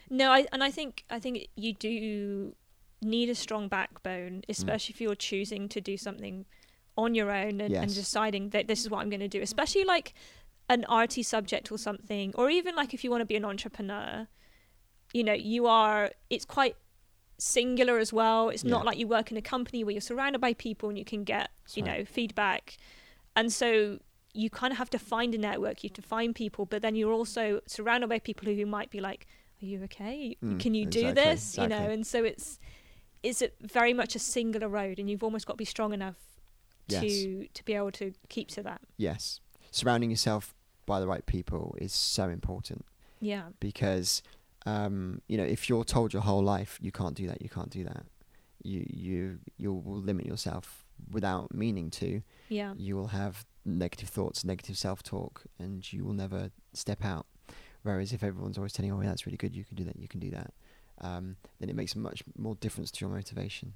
No, I and I think I think you do need a strong Mm. backbone, especially if you're choosing to do something on your own and, and deciding that this is what I'm going to do. Especially like an arty subject or something, or even like if you want to be an entrepreneur, you know, you are. It's quite singular as well. It's not like you work in a company where you're surrounded by people and you can get That's you right. know feedback, and so you kind of have to find a network. You have to find people, but then you're also surrounded by people who might be like, "Are you okay? Mm, Can you do exactly, this?" You know, and so it's it's a very much a singular road, and you've almost got to be strong enough Yes. to to be able to keep to that. Yes, surrounding yourself by the right people is so important. Yeah, because um, you know if you're told your whole life you can't do that, you can't do that, you you you will limit yourself without meaning to. yeah, You will have negative thoughts, negative self-talk, and you will never step out. Whereas if everyone's always telling you, "Oh, yeah, that's really good. You can do that. You can do that," um, then it makes much more difference to your motivation.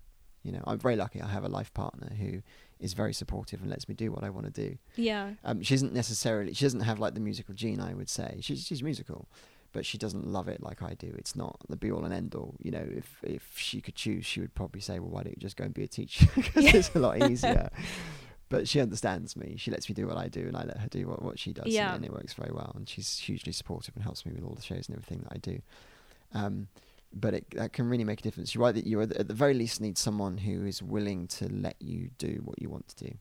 You know, I'm very lucky. I have a life partner who is very supportive and lets me do what I want to do. yeah, Um, she isn't necessarily. She doesn't have like the musical gene. I would say she's she's musical, but she doesn't love it like I do. It's not the be all and end all. You know, if if she could choose, she would probably say, "Well, why don't you just go and be a teacher? [laughs] Because it's a lot easier." [laughs] but she understands me. She lets me do what I do, and I let her do what what she does. and- Yeah. and, it works very well. And she's hugely supportive and helps me with all the shows and everything that I do. Um, but it that can really make a difference. You're right that you at the- at the very least need someone who is willing to let you do what you want to do,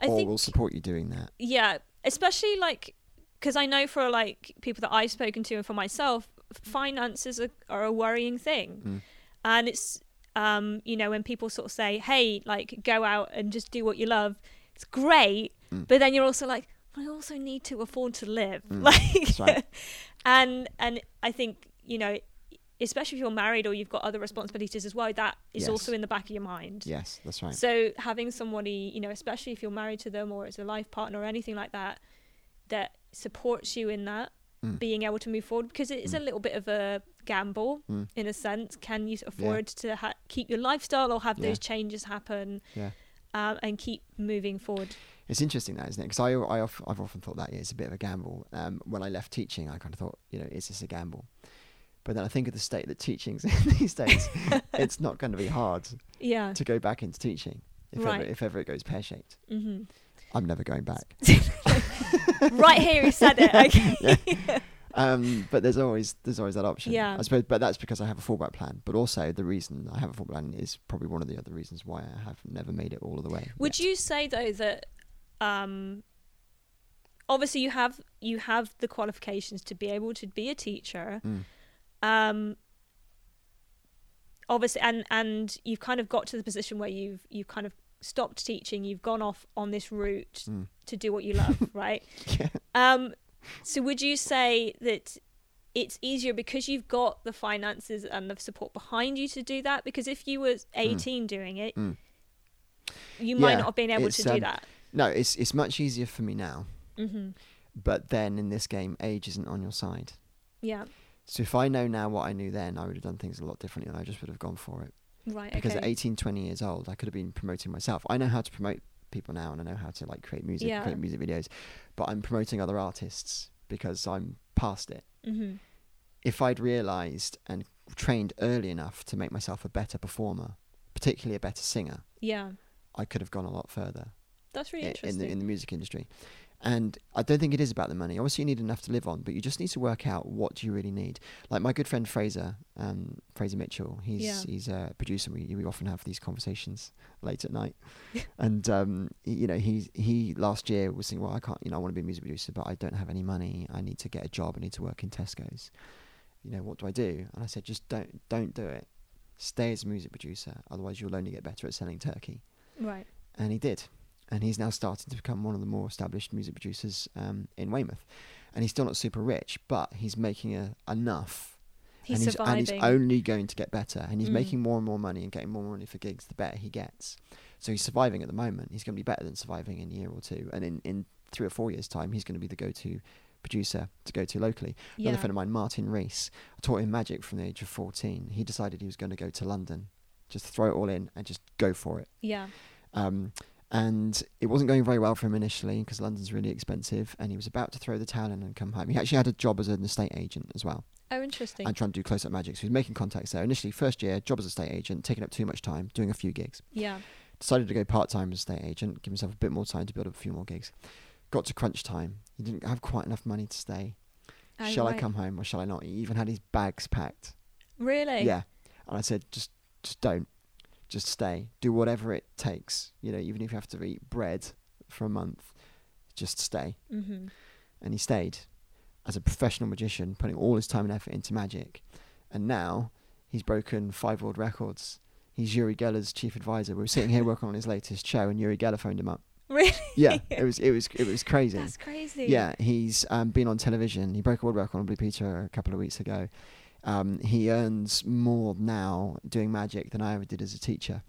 I or think will support you doing that. yeah, especially like because I know for like people that I've spoken to and for myself, finances are, are a worrying thing, Mm. and it's um you know when people sort of say, hey, like go out and just do what you love, it's great, Mm. but then you're also like, I also need to afford to live, Mm, [laughs] like, right. [laughs] and and I think you know. Especially if you're married or you've got other responsibilities as well, that is Yes. also in the back of your mind. Yes, that's right. So having somebody, you know, especially if you're married to them or as a life partner or anything like that, that supports you in that, Mm. being able to move forward, because it is a Mm. little bit of a gamble Mm. in a sense. Can you afford to ha- keep your lifestyle or have Yeah. those changes happen Yeah. um, and keep moving forward? It's interesting that, isn't it? Because I, I of, I've often thought that yeah, it's a bit of a gamble. Um, when I left teaching, I kind of thought, you know, is this a gamble? But then I think of the state that teaching's [laughs] in these days. [laughs] it's not going to be hard Yeah. to go back into teaching if Right. ever if ever it goes pear shaped. hmm I'm never going back. [laughs] right here, he said it. Okay. Um, but there's always there's always that option. Yeah. I suppose, but that's because I have a fallback plan. But also the reason I have a fallback plan is probably one of the other reasons why I have never made it all of the way. Would yet. you say though that um, obviously you have you have the qualifications to be able to be a teacher, Mm. Um, obviously, and and you've kind of got to the position where you've you've kind of stopped teaching, you've gone off on this route Mm. to do what you love, [laughs] right? Yeah. Um, so would you say that it's easier because you've got the finances and the support behind you to do that? Because if you were 18 doing it, Mm. you might Yeah, not have been able to do um, that. No, it's it's much easier for me now. hmm But then in this game, age isn't on your side. Yeah. So if I know now what I knew then, I would have done things a lot differently, and I just would have gone for it. Right. Because okay. at 18, 20 years old, I could have been promoting myself. I know how to promote people now, and I know how to like create music, Yeah. create music videos. But I'm promoting other artists because I'm past it. hmm If I'd realised and trained early enough to make myself a better performer, particularly a better singer, Yeah. I could have gone a lot further. That's really i- interesting. in the in the music industry. And I don't think it is about the money. Obviously, you need enough to live on, but you just need to work out what do you really need. Like my good friend Fraser, um, Fraser Mitchell. He's Yeah. he's a producer. We we often have these conversations late at night, [laughs] and um, he- you know he he last year was saying, well, I can't, you know, I want to be a music producer, but I don't have any money. I need to get a job. I need to work in Tesco's. You know, what do I do? And I said, just don't don't do it. Stay as a music producer. Otherwise, you'll only get better at selling turkey right. and he did. And he's now starting to become one of the more established music producers um, in Weymouth. And he's still not super rich, but he's making a, enough. He's and, he's, surviving. and he's only going to get better. And he's Mm. making more and more money and getting more money for gigs the better he gets. So he's surviving at the moment. He's going to be better than surviving in a year or two. And in, in three or four years' time, he's going to be the go to producer to go to locally. yeah. Another friend of mine, Martin Rees, I taught him magic from the age of 14. He decided he was going to go to London, just throw it all in and just go for it. yeah. Um, and it wasn't going very well for him initially because London's really expensive, and he was about to throw the towel in and come home. He actually had a job as an estate agent as well, Oh, interesting. and trying to do close-up magic. So he was making contacts there. Initially, first year, job as a estate agent, taking up too much time, doing a few gigs. yeah. Decided to go part-time as a estate agent, give himself a bit more time to build up a few more gigs. Got to crunch time. He didn't have quite enough money to stay. Oh, shall I come home or shall I not? He even had his bags packed. Really? Yeah. And I said, just, just don't. Just stay. Do whatever it takes. You know, even if you have to eat bread for a month, just stay. hmm And he stayed as a professional magician, putting all his time and effort into magic. And now he's broken five world records. He's Uri Geller's chief advisor. We were sitting here working on his latest show, and Uri Geller phoned him up. [laughs] Really? Yeah, it was it was it was crazy. That's crazy. Yeah, he's um, been on television. He broke a world record on Blue Peter a couple of weeks ago. Um, he earns more now doing magic than I ever did as a teacher.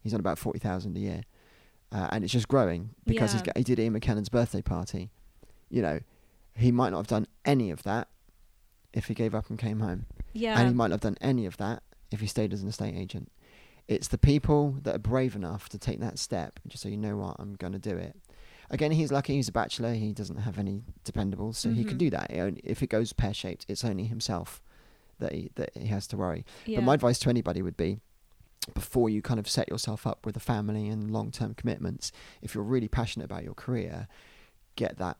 He's on about forty thousand a year, uh, and it's just growing because he's Yeah. got, he did Ian McKennan's birthday party. You know, he might not have done any of that if he gave up and came home, Yeah. and he might not have done any of that if he stayed as an estate agent. It's the people that are brave enough to take that step and just say, you know what, I'm going to do it. Again, he's lucky. He's a bachelor. He doesn't have any dependables, so he can Mhm. do that. It only, if it goes pear shaped, it's only himself that he, that he has to worry. yeah. But my advice to anybody would be, before you kind of set yourself up with a family and long term commitments, if you're really passionate about your career, get that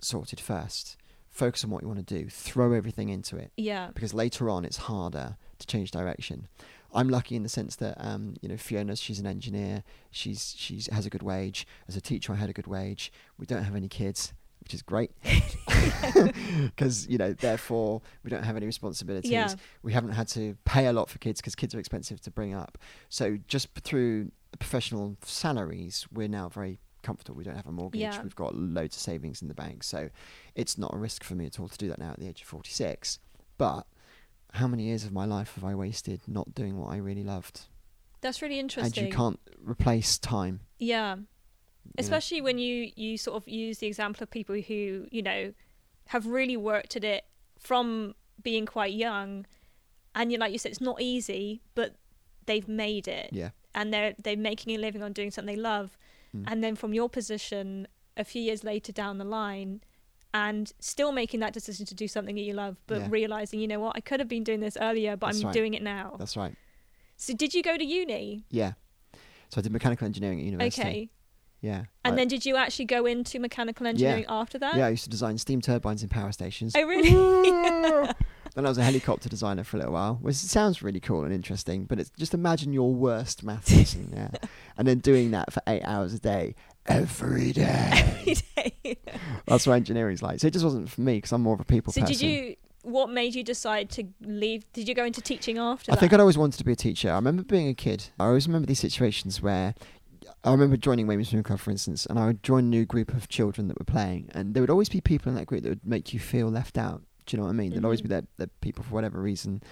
sorted first. Focus on what you want to do. Throw everything into it yeah. because later on it's harder to change direction. I'm lucky in the sense that um, you know Fiona, she's an engineer. She's she's has a good wage. As a teacher, I had a good wage. We don't have any kids, which is great [laughs] [laughs] because you know therefore we don't have any responsibilities. Yeah. We haven't had to pay a lot for kids because kids are expensive to bring up. So just through professional salaries, we're now very comfortable. We don't have a mortgage. Yeah. We've got loads of savings in the bank. So it's not a risk for me at all to do that now at the age of 46. But how many years of my life have I wasted not doing what I really loved? That's really interesting. And you can't replace time. Yeah. Know. Especially when you you sort of use the example of people who you know have really worked at it from being quite young, and you like you said, it's not easy, but they've made it, Yeah. and they're they're making a living on doing something they love, Mm. and then from your position, a few years later down the line. And still making that decision to do something that you love, but Yeah. realizing, you know what, I could have been doing this earlier, but That's I'm right. doing it now. That's right. So, did you go to uni? Yeah. So I did mechanical engineering at university. Okay. Yeah. And I- then did you actually go into mechanical engineering after that? yeah, I used to design steam turbines in power stations. Oh, really? [laughs] [laughs] then I was a helicopter designer for a little while, which sounds really cool and interesting. But it's just imagine your worst math [laughs] lesson, yeah, and then doing that for eight hours a day every day. Every day. That's what engineering's like. So it just wasn't for me because I'm more of a people person. so person. did you? What made you decide to leave? Did you go into teaching after I that? think I'd always wanted to be a teacher. I remember being a kid. I always remember these situations where I remember joining Weymouth Swim Club, for instance, and I would join a new group of children that were playing, and there would always be people in that group that would make you feel left out. Do you know what I mean? There'd always be that, that people, for whatever reason,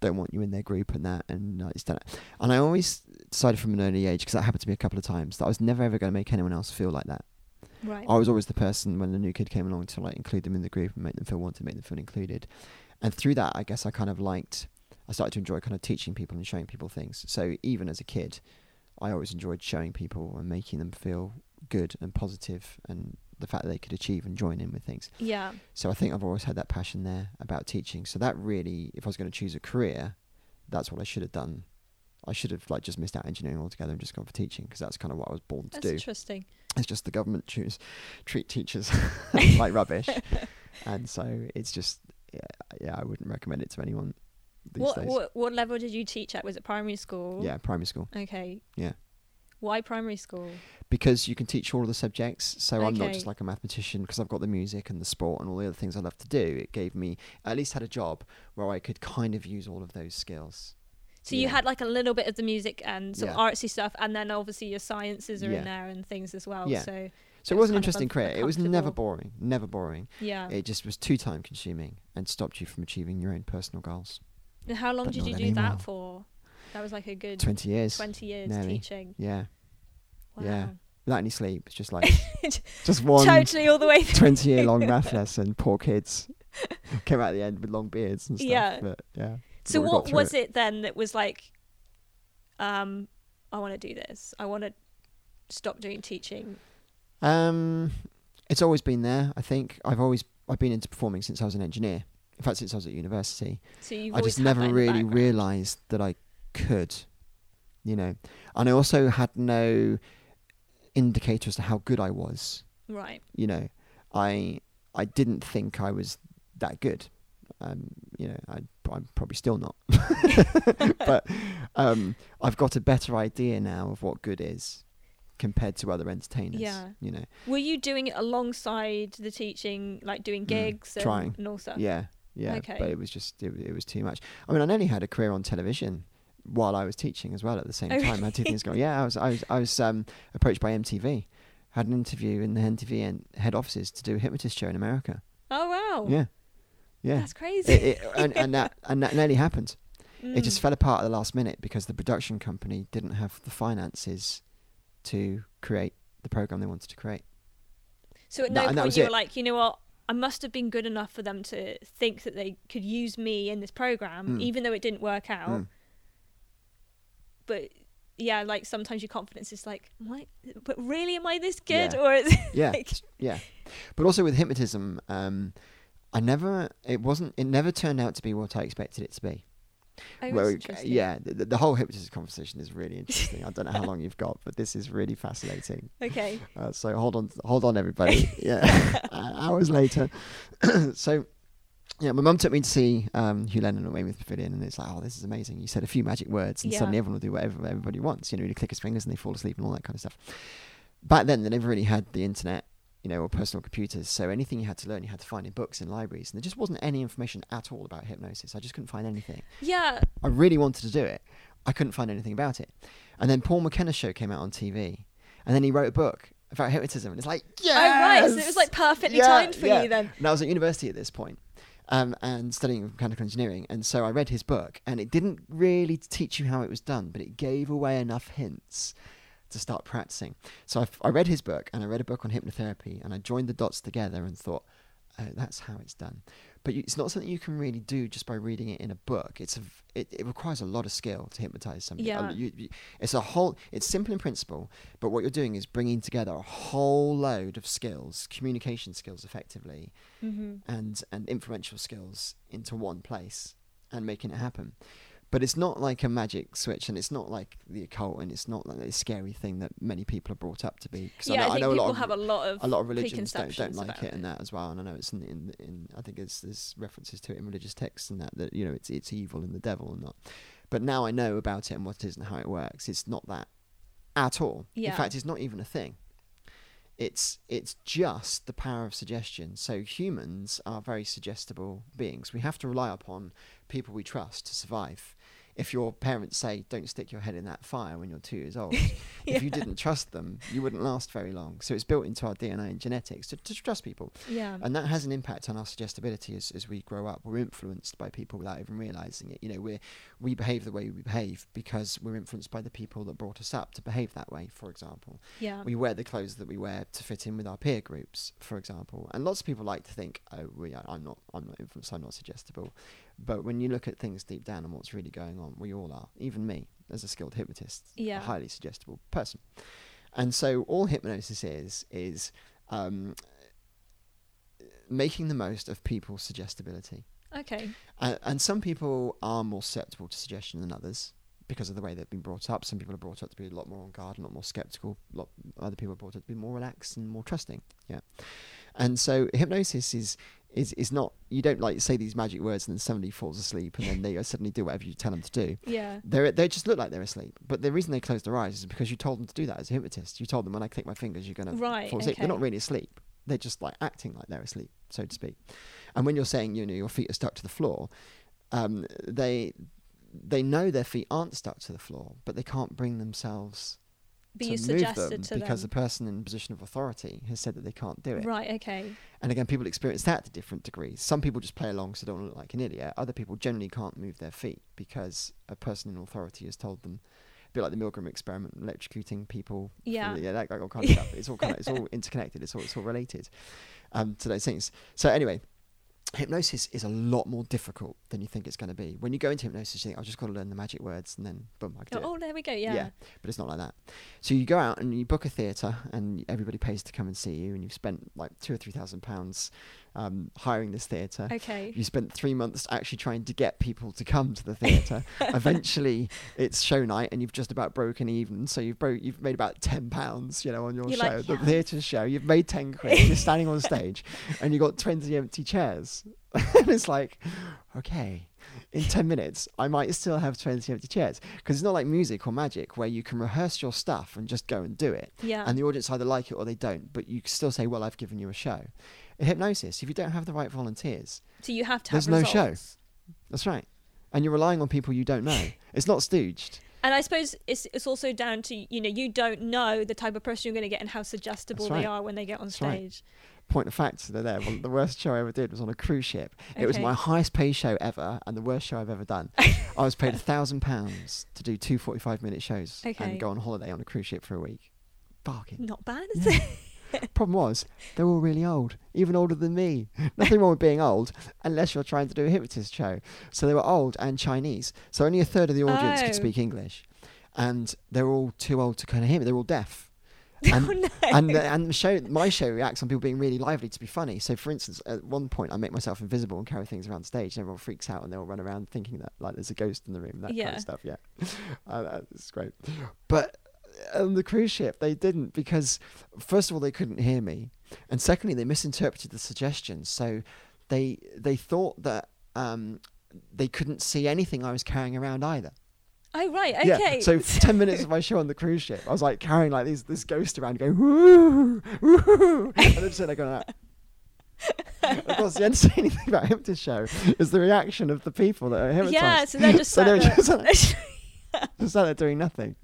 don't want you in their group and that, and uh, it's done. And I always decided from an early age, because that happened to me a couple of times, that I was never ever going to make anyone else feel like that. Right. I was always the person when the new kid came along to like include them in the group and make them feel wanted, make them feel included. And through that, I guess I kind of liked, I started to enjoy kind of teaching people and showing people things. So even as a kid, I always enjoyed showing people and making them feel good and positive and the fact that they could achieve and join in with things. yeah. So I think I've always had that passion there about teaching. So that really, if I was going to choose a career, that's what I should have done. I should have like just missed out engineering altogether and just gone for teaching because that's kind of what I was born to That's do. interesting. It's just the government [laughs] choose treat teachers [laughs] [laughs] like rubbish, and so it's just yeah, yeah, I wouldn't recommend it to anyone these What, days. what what level did you teach at? Was it primary school? Yeah, primary school Okay. Yeah. Why primary school? because you can teach all of the subjects. So I'm not just like a mathematician because I've got the music and the sport and all the other things I love to do. It gave me I at least had a job where I could kind of use all of those skills. So you had like a little bit of the music and some Yeah. artsy stuff, and then obviously your sciences are Yeah. in there and things as well. Yeah. So So It it was was an interesting career. It was never boring, never boring. yeah. It just was too time consuming and stopped you from achieving your own personal goals. And how long but did you do anymore. that for? That was like a good Twenty years. 20 years nearly. teaching. Yeah, Wow. Yeah. without any sleep. It's just like [laughs] just one Totally all the way through. 20 year long [laughs] math lesson. Poor kids came out at the end with long beards and stuff. Yeah. But yeah. So but we got what was it. then that was like, um, I want to do this. I want to stop doing teaching. Um, it's always been there. I think I've always I've been into performing since I was an engineer. In fact, since I was at university, So I just never that in the really realised that I could. You know, and I also had no indicator as to how good I was. Right. You know, I I didn't think I was that good. Um, you know, I, I'm probably still not. [laughs] but um, I've got a better idea now of what good is compared to other entertainers. Yeah. You know, Were you doing it alongside the teaching, like doing Mm, gigs and, trying. and all stuff? yeah, yeah. Okay. But it was just it, it was too much. I mean, I nearly had a career on television while I was teaching as well at the same Oh, time. I had two things going. Yeah, I was I was I was um, approached by MTV. Had an interview in the MTV head offices to do a hypnotist show in America. Oh wow. Yeah, yeah. That's crazy. it, it, and, and that [laughs] and that nearly happened. It just Mm. fell apart at the last minute because the production company didn't have the finances to create the program they wanted to create. So at no point you it. were like, you know what? I must have been good enough for them to think that they could use me in this program, Mm. even though it didn't work out. Mm. But yeah, like sometimes your confidence is like, I, but really, am I this good? Yeah. Or is Yeah, [laughs] like, yeah. But also with hypnotism, um, I never. It wasn't. It never turned out to be what I expected it to be. Well, yeah, the, the whole hypnotism conversation is really interesting. I don't know how long you've got, but this is really fascinating. [laughs] Okay. Uh, so hold on, hold on, everybody. Yeah, [laughs] uh, hours later. [coughs] so, yeah, my mum took me to see um, Hugh Lennon at Weymouth Pavilion, and it's like, oh, this is amazing. You said a few magic words, and Yeah. suddenly everyone will do whatever everybody wants. You know, you click his fingers and they fall asleep and all that kind of stuff. Back then, they never really had the internet, you know, or personal computers. So anything you had to learn, you had to find in books and libraries, and there just wasn't any information at all about hypnosis. I just couldn't find anything. Yeah. I really wanted to do it. I couldn't find anything about it. And then Paul McKenna's show came out on TV, and then he wrote a book about hypnotism, and it's like, yes! Oh right. So it was like perfectly Yeah, timed for yeah. you then. And I was at university at this point, um, and studying mechanical engineering, and so I read his book, and it didn't really teach you how it was done, but it gave away enough hints to start practicing. So I, read his book, and I read a book on hypnotherapy, and I joined the dots together and thought, oh, that's how it's done. But you, it's not something you can really do just by reading it in a book. It's a, it, it requires a lot of skill to hypnotize somebody. Yeah. You- you- it's a whole. It's simple in principle, but what you're doing is bringing together a whole load of skills, communication skills, effectively, Mm-hmm. and and influential skills into one place and making it happen. But it's not like a magic switch, and it's not like the occult, and it's not like this scary thing that many people are brought up to be. 'Cause Yeah, I, I know, think I know a lot of have a lot of a lot of religions don't, don't like it and that as well. And I know it's in, in, in I think there's there's references to it in religious texts and that that you know it's it's evil and the devil and not. But now I know about it and what it is and how it works. It's not that at all. Yeah. In fact, it's not even a thing. It's it's just the power of suggestion. So humans are very suggestible beings. We have to rely upon people we trust to survive. If your parents say don't stick your head in that fire when you're two years [laughs] old, Yeah. if you didn't trust them, you wouldn't last very long. So it's built into our DNA and genetics to, to trust people. Yeah. And that has an impact on our suggestibility as, as we grow up. We're influenced by people without even realizing it. You know, we we behave the way we behave because we're influenced by the people that brought us up to behave that way, for example. yeah. We wear the clothes that we wear to fit in with our peer groups, for example. And lots of people like to think, oh, we, I'm not, I'm not influenced, I'm not suggestible. But when you look at things deep down and what's really going on, we all are. Even me, as a skilled hypnotist, Yeah. a highly suggestible person. And so all hypnosis is is um, making the most of people's suggestibility. okay. Uh, and some people are more susceptible to suggestion than others because of the way they've been brought up. Some people are brought up to be a lot more on guard, a lot more skeptical. A lot other people are brought up to be more relaxed and more trusting. Yeah. And so hypnosis is is is not you don't like say these magic words and then somebody falls asleep and then they suddenly do whatever you tell them to do. Yeah. They they just look like they're asleep, but the reason they close their eyes is because you told them to do that as a hypnotist. You told them when I click my fingers, you're gonna Right, fall asleep. They're not really asleep. They're just like acting like they're asleep, so to speak. And when you're saying you know your feet are stuck to the floor, um, they they know their feet aren't stuck to the floor, but they can't bring themselves But to you move them to because them. the person in position of authority has said that they can't do it. Right. Okay. And again, people experience that to different degrees. Some people just play along so they don't look like an idiot. Other people generally can't move their feet because a person in authority has told them. A bit like the Milgram experiment, electrocuting people. Yeah. [laughs] yeah, that, that all kind of stuff. It's all [laughs] kind of, it's all interconnected. It's all it's all related um, to those things. So anyway, hypnosis is a lot more difficult than you think it's going to be. When you go into hypnosis, you think, I've just got to learn the magic words, and then boom, I can do oh, it. Oh, there we go. yeah. Yeah. but it's not like that. So you go out and you book a theatre, and everybody pays to come and see you, and you've spent like two or three thousand pounds um, hiring this theatre. Okay. You spent three months actually trying to get people to come to the theatre. [laughs] Eventually, it's show night, and you've just about broken even. So you've broke, you've made about ten pounds, you know, on your You're show, like, the "Yes." theatre show. You've made ten quid. You're standing on stage, [laughs] and you have got twenty empty chairs, [laughs] and it's like, okay. In 10 minutes, I might still have 20 empty chairs. Because it's not like music or magic where you can rehearse your stuff and just go and do it Yeah. and the audience either like it or they don't, but you still say, "Well, I've given you a show." Hypnosis, if you don't have the right volunteers, so you have to there's have no show. that's right, and you're relying on people you don't know. [laughs] it's not stooged. And I suppose it's it's also down to you know you don't know the type of person you're going to get and how suggestible That's they are when they get on That's right. stage. Point of fact, they're there. Well, the worst show I ever did was on a cruise ship. It was my highest paid show ever, and the worst show I've ever done. [laughs] I was paid a thousand pounds to do two 45 minute shows Okay. and go on holiday on a cruise ship for a week. Bargain. Not bad, is Yeah. it? [laughs] [laughs] Problem was, they're all really old, even older than me. [laughs] Nothing wrong with being old, unless you're trying to do a hypnotist show. So they were old and Chinese. So only a third of the audience Oh. could speak English, and they're all too old to kind of hear me. They're all deaf. [laughs] And, oh no. and the, and the show, my show reacts on people being really lively to be funny. So, for instance, at one point, I make myself invisible and carry things around stage, and everyone freaks out and they all run around thinking that like there's a ghost in the room, that kind of stuff. Yeah, uh, that's great. But on the cruise ship, they didn't because first of all they couldn't hear me, and secondly they misinterpreted the suggestions. So they they thought that um, they couldn't see anything I was carrying around either. oh right. Yeah. Okay. So [laughs] ten minutes of my show on the cruise ship, I was like carrying like these this ghost around, going woo woo, and then just like going of course, the entertaining [laughs] thing about Hypnotist Show is the reaction of the people that are hypnotized. yeah. So they're just So they're just like- [laughs] just sat there doing nothing.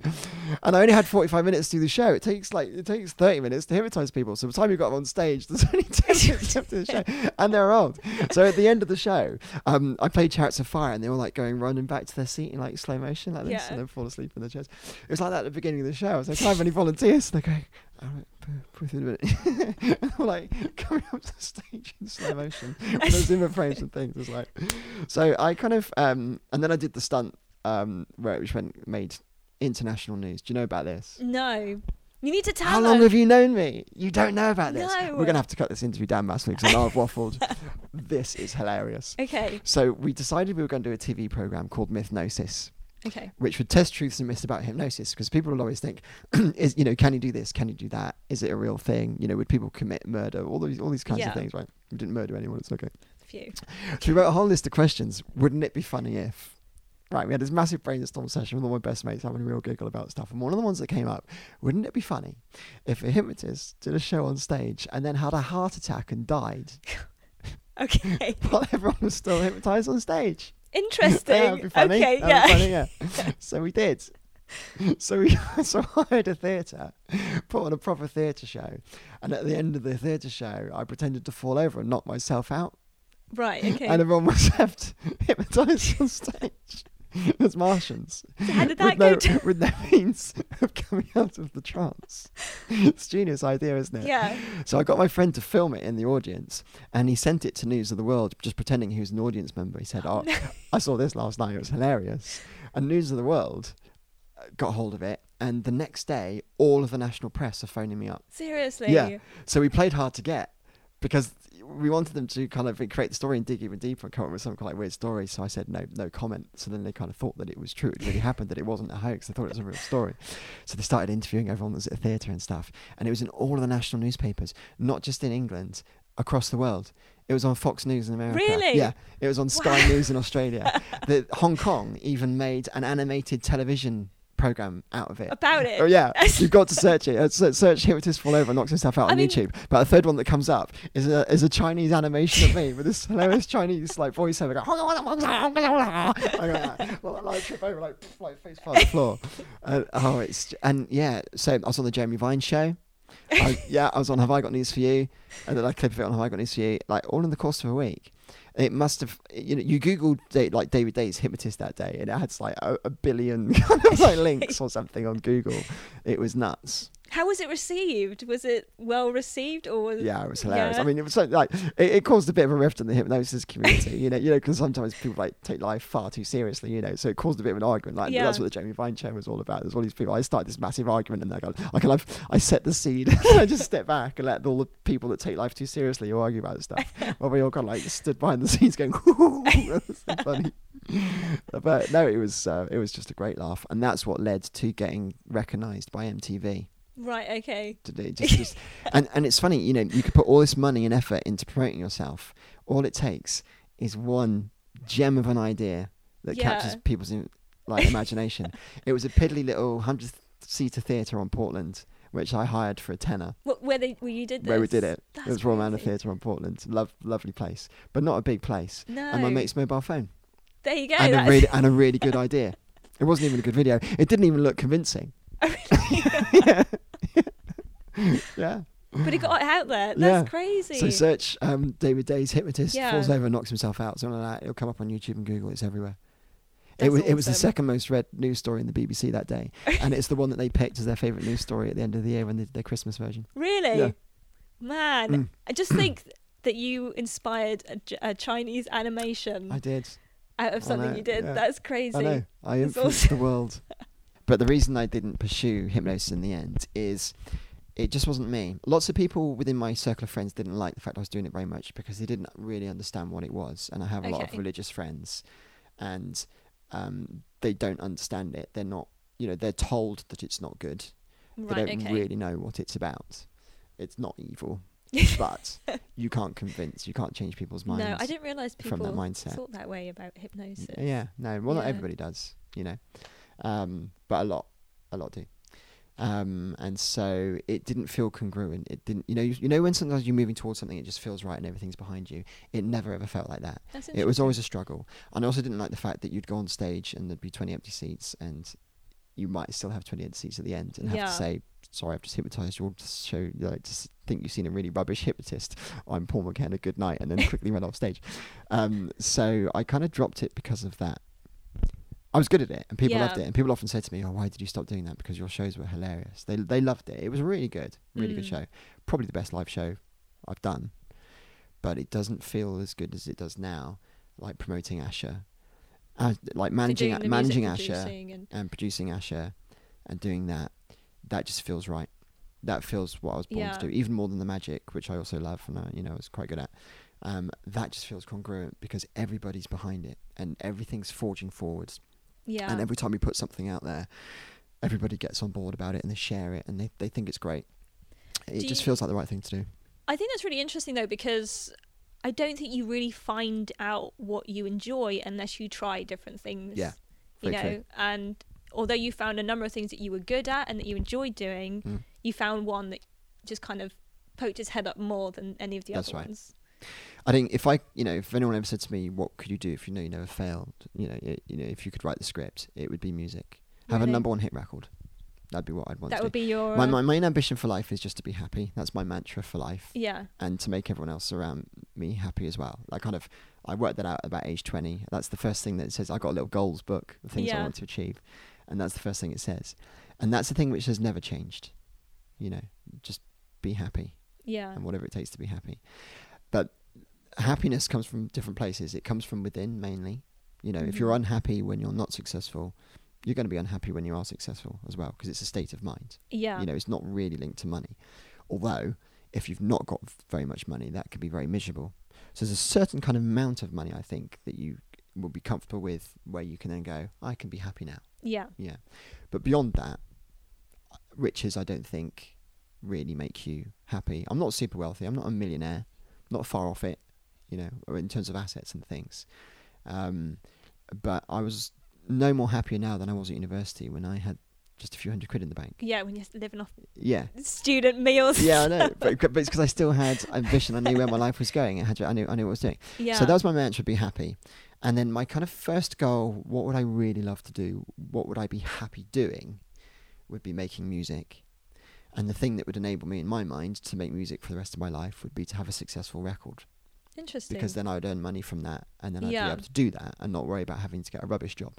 And I only had 45 minutes to do the show. It takes like it takes 30 minutes to hypnotize people. So by the time you got them on stage, [laughs] there's only 10 minutes left of the show, [laughs] and they're old. So at the end of the show, um, I played Chariots of Fire, and they were like going running back to their seat in like slow motion like this, Yeah. and then fall asleep in their chairs. It was like that at the beginning of the show. I was like, "Do I have any volunteers?" And they're going, "All right, breathe in a minute." were like coming up to the stage in slow motion with those Zimmer frames and things. It's like, so I kind of, um, and then I did the stunt um, where which went made international news. Do you know about this? no. You need to tell me. How long have you known me? You don't know about this. No. We're gonna have to cut this interview down massively because I know I've waffled. [laughs] this is hilarious. Okay. So we decided we were going to do a TV program called Mythnosis, Okay. which would test truths and myths about hypnosis because people will always think, [clears throat] is you know, can you do this? Can you do that? Is it a real thing? You know, would people commit murder? All these all these kinds Yeah. of things, right? We didn't murder anyone. It's okay. Phew. So we wrote a whole list of questions. Wouldn't it be funny if? Right, we had this massive brainstorm session with all my best mates having a real giggle about stuff. And one of the ones that came up, wouldn't it be funny if a hypnotist did a show on stage and then had a heart attack and died [laughs] Okay. [laughs] while everyone was still hypnotized on stage? Interesting. [laughs] Yeah, funny. Okay, yeah. funny, yeah. so we did. So we so I hired a theatre, put on a proper theatre show, and at the end of the theatre show, I pretended to fall over and knock myself out, Right. Okay. and everyone was left hypnotised on stage [laughs] as Martians. How did with that no. To- [laughs] with no means of coming out of the trance. [laughs] It's a genius idea, isn't it? yeah. So I got my friend to film it in the audience, and he sent it to News of the World, just pretending he was an audience member. He said, "Oh, I saw this last night. It was hilarious." And News of the World uh, got hold of it, and the next day, all of the national press are phoning me up. Seriously. Yeah. So we played hard to get because we wanted them to kind of create the story and dig even deeper and come up with some kind of like weird story. So I said no, no comment. So then they kind of thought that it was true. It really happened. That it wasn't a hoax. They thought it was a real story. So they started interviewing everyone that was at the theatre and stuff. And it was in all of the national newspapers, not just in England, across the world. It was on Fox News in America. Really? Yeah. It was on Sky Wow. News in Australia. [laughs] the Hong Kong even made an animated television program out of it. About it. Oh yeah, [laughs] you've got to search it. Uh, se- Search hypnotist fall over and knocks himself out I on mean- YouTube. But the third one that comes up is a is a Chinese animation of me with this hilarious Chinese like voiceover. Going, well, like trip over like like face past the floor. [laughs] Uh, oh, it's and yeah. So I was on the Jeremy Vine show. I, [laughs] yeah, I was on Have I Got News for You, and then I clip of it on Have I Got News for You. Like all in the course of a week. It must have, you know, you googled like David Day's hypnotist that day, and it had like a, a billion [laughs] kind of like links [laughs] or something on Google. It was nuts. How was it received? Was it well received or was Yeah, it was hilarious. Yeah. I mean, it was so, like it, it caused a bit of a rift in the hypnosis community, you know, you know, because sometimes people like take life far too seriously, you know. So it caused a bit of an argument. Like Yeah. that's what the Jeremy Vine show was all about. There's all these people. I started this massive argument, and I go, I kind of, I set the seed. [laughs] I just step back and let all the people that take life too seriously argue about this stuff. [laughs] While we all kind of like stood behind the scenes going, [laughs] that's so funny. but no, it was uh, it was just a great laugh, and that's what led to getting recognised by MTV right? Okay. to do. Just, just, [laughs] and and it's funny, you know, you could put all this money and effort into promoting yourself. All it takes is one gem of an idea that captures people's like imagination. [laughs] it was a piddly little hundred seater theatre on Portland, which I hired for a tenner. What, where they where you did this? Where we did it. That's it was Royal Manor. Theatre on Portland. Love, lovely place, but not a big place. No. And my mate's mobile phone, There you go. and a really [laughs] and a really good idea. It wasn't even a good video. It didn't even look convincing. [laughs] Yeah. [laughs] yeah. but he got out there. That's Yeah. crazy. So search um, David Day's hypnotist Yeah. falls over and knocks himself out. Something like that. It'll come up on YouTube and Google. It's everywhere. it That's was it was the second most read news story in the BBC that day, and it's the one that they picked as their favourite news story at the end of the year when they did their Christmas version. Really? Yeah. Man, Mm. I just [coughs] think that you inspired a Chinese animation I did. out of something know, you did. yeah. That's crazy. I know. I influenced the world. [laughs] But the reason I didn't pursue hypnosis in the end is it just wasn't me. Lots of people within my circle of friends didn't like the fact I was doing it very much because they didn't really understand what it was. And I have a lot of religious friends, and um, they don't understand it. They're not, you know, they're told that it's not good. Right. they don't okay. really know what it's about. It's not evil, [laughs] but you can't convince, you can't change people's minds. no, I didn't realize people from that mindset. thought that way about hypnosis. Yeah, no, well, not everybody does, you know, um, but a lot, a lot do. Um, and so it didn't feel congruent. It didn't, you know, you, you know when sometimes you're moving towards something, it just feels right and everything's behind you. It never ever felt like that. It was always a struggle. And I also didn't like the fact that you'd go on stage and there'd be 20 empty seats and you might still have 20 empty seats at the end and have Yeah. to say, sorry, I've just hypnotized you all to show, like, just think you've seen a really rubbish hypnotist. I'm Paul McKenna, good night, and then quickly run off stage. Um, so I kind of dropped it because of that. I was good at it, and people loved it. And people often said to me, "Oh, why did you stop doing that?" Because your shows were hilarious. They they loved it. It was really good, really good Mm. show. Probably the best live show I've done, but it doesn't feel as good as it does now. Like promoting Asha, uh, like managing doing managing Asha and and producing Asha, and doing that. That just feels right. That feels what I was born Yeah. to do. Even more than the magic, which I also love and I, you know was quite good at. Um, that just feels congruent because everybody's behind it and everything's forging forwards. Yeah. And every time we put something out there, everybody gets on board about it and they share it and they, they think it's great. It Do just you- feels like the right thing to do. I think that's really interesting though because I don't think you really find out what you enjoy unless you try different things. Yeah, You know, true. and although you found a number of things that you were good at and that you enjoyed doing, Mm. you found one that just kind of poked its head up more than any of the That's other right. ones. I think if I, you know, if anyone ever said to me, "What could you do if you know you never failed?" You know, y you know, if you could write the script, it would be music. Have a number one hit record. That'd be what I'd want That to would do. be your. My, my main ambition for life is just to be happy. That's my mantra for life, yeah. and to make everyone else around me happy as well. Like kind of, I worked that out about age twenty. That's the first thing that it says. I got a little goals book of things I want to achieve, and that's the first thing it says. And that's the thing which has never changed. You know, just be happy Yeah. and whatever it takes to be happy. But happiness comes from different places. It comes from within mainly. You know, if you're Mhm. unhappy when you're not successful, you're going to be unhappy when you are successful as well because it's a state of mind. Yeah. You know, it's not really linked to money. Although, if you've not got very much money, that can be very miserable. So there's a certain kind of amount of money I think that you will be comfortable with where you can then go, I can be happy now. yeah. Yeah. But beyond that, riches, I don't think really make you happy. I'm not super wealthy. I'm not a millionaire. not far off it, you know, or in terms of assets and things. Um, but I was no more happier now than I was at university when I had just a few hundred quid in the bank. Yeah. When you're living off Yeah. student meals. Yeah, I know, [laughs] but, but it's because I still had ambition. I knew where my life was going. I had, I knew, I knew what I was doing. yeah. So that was my mantra: be happy. And then my kind of first goal: what would I really love to do? What would I be happy doing? Would be making music. And the thing that would enable me, in my mind, to make music for the rest of my life would be to have a successful record, Interesting. because then I would earn money from that, and then I'd Yeah. be able to do that and not worry about having to get a rubbish job.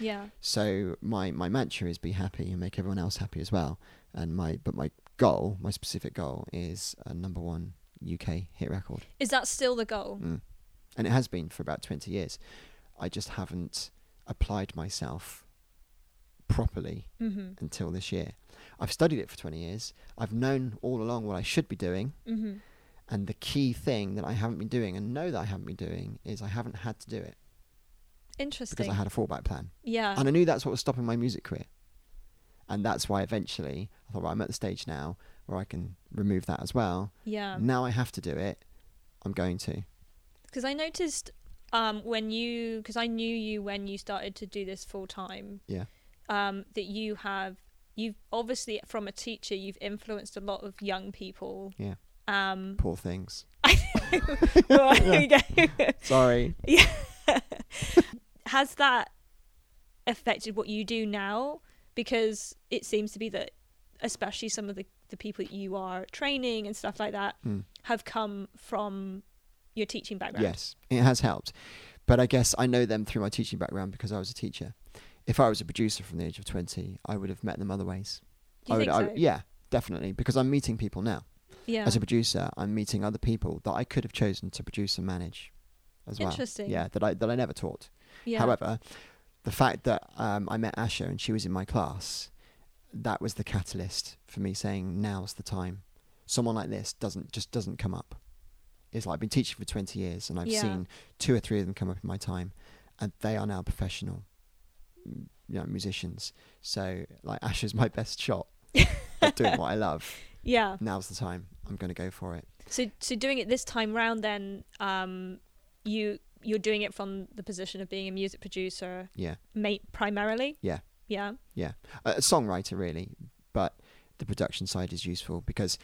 yeah. So my my mantra is be happy and make everyone else happy as well. And my but my goal, my specific goal, is a number one UK hit record. Is that still the goal? Mm. And it has been for about 20 years. I just haven't applied myself properly Mm-hmm. until this year. I've studied it for 20 years. I've known all along what I should be doing. Mm-hmm. And the key thing that I haven't been doing and know that I haven't been doing is I haven't had to do it Interesting. because I had a fallback plan. yeah. And I knew that's what was stopping my music career. And that's why eventually I thought, right, I'm at the stage now where I can remove that as well. yeah. Now I have to do it. I'm going to. Because I noticed um, when you, because I knew you when you started to do this full time. Yeah. Um, that you have, you've obviously from a teacher, you've influenced a lot of young people. Yeah. Um, Poor things. well, there you go. Sorry. [laughs] Yeah. Has that affected what you do now? Because it seems to be that, especially some of the, the people that you are training and stuff like that, Hmm. have come from your teaching background. Yes, it has helped. But I guess I know them through my teaching background because I was a teacher. If I was a producer from the age of 20, I would have met them other ways. Do you I think so? I, yeah, definitely. Because I'm meeting people now. Yeah. As a producer, I'm meeting other people that I could have chosen to produce and manage as well. Interesting. Yeah, that I, that I never taught. yeah. However, the fact that um, I met Asha and she was in my class, that was the catalyst for me saying now's the time. Someone like this doesn't just doesn't come up. It's like I've been teaching for 20 years and I've Yeah. seen two or three of them come up in my time, and they are now professional, you know, musicians. So like Asha's my [laughs] best shot at doing what I love. Yeah. Now's the time. I'm going to go for it. So, so doing it this time round, then, um, you you're doing it from the position of being a music producer, Yeah, mate, primarily. Yeah. Yeah. a, a songwriter really, but the production side is useful because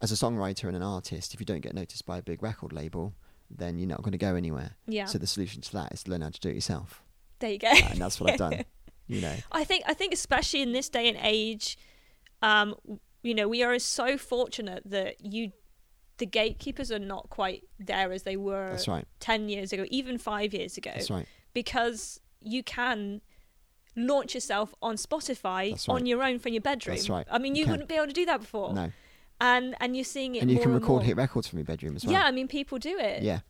as a songwriter and an artist, if you don't get noticed by a big record label, then you're not going to go anywhere. Yeah. So the solution to that is to learn how to do it yourself, there you go. and that's what I've done. [laughs] You know, I think I think especially in this day and age, um, you know, we are so fortunate that you, the gatekeepers are not quite there as they were that's right. ten years ago, even five years ago, That's right. because you can launch yourself on Spotify right. on your own from your bedroom. That's right. I mean, You you, wouldn't be able to do that before. No, And and you're seeing it. and you can record hit records from your bedroom as well. Yeah, I mean, people do it. Yeah.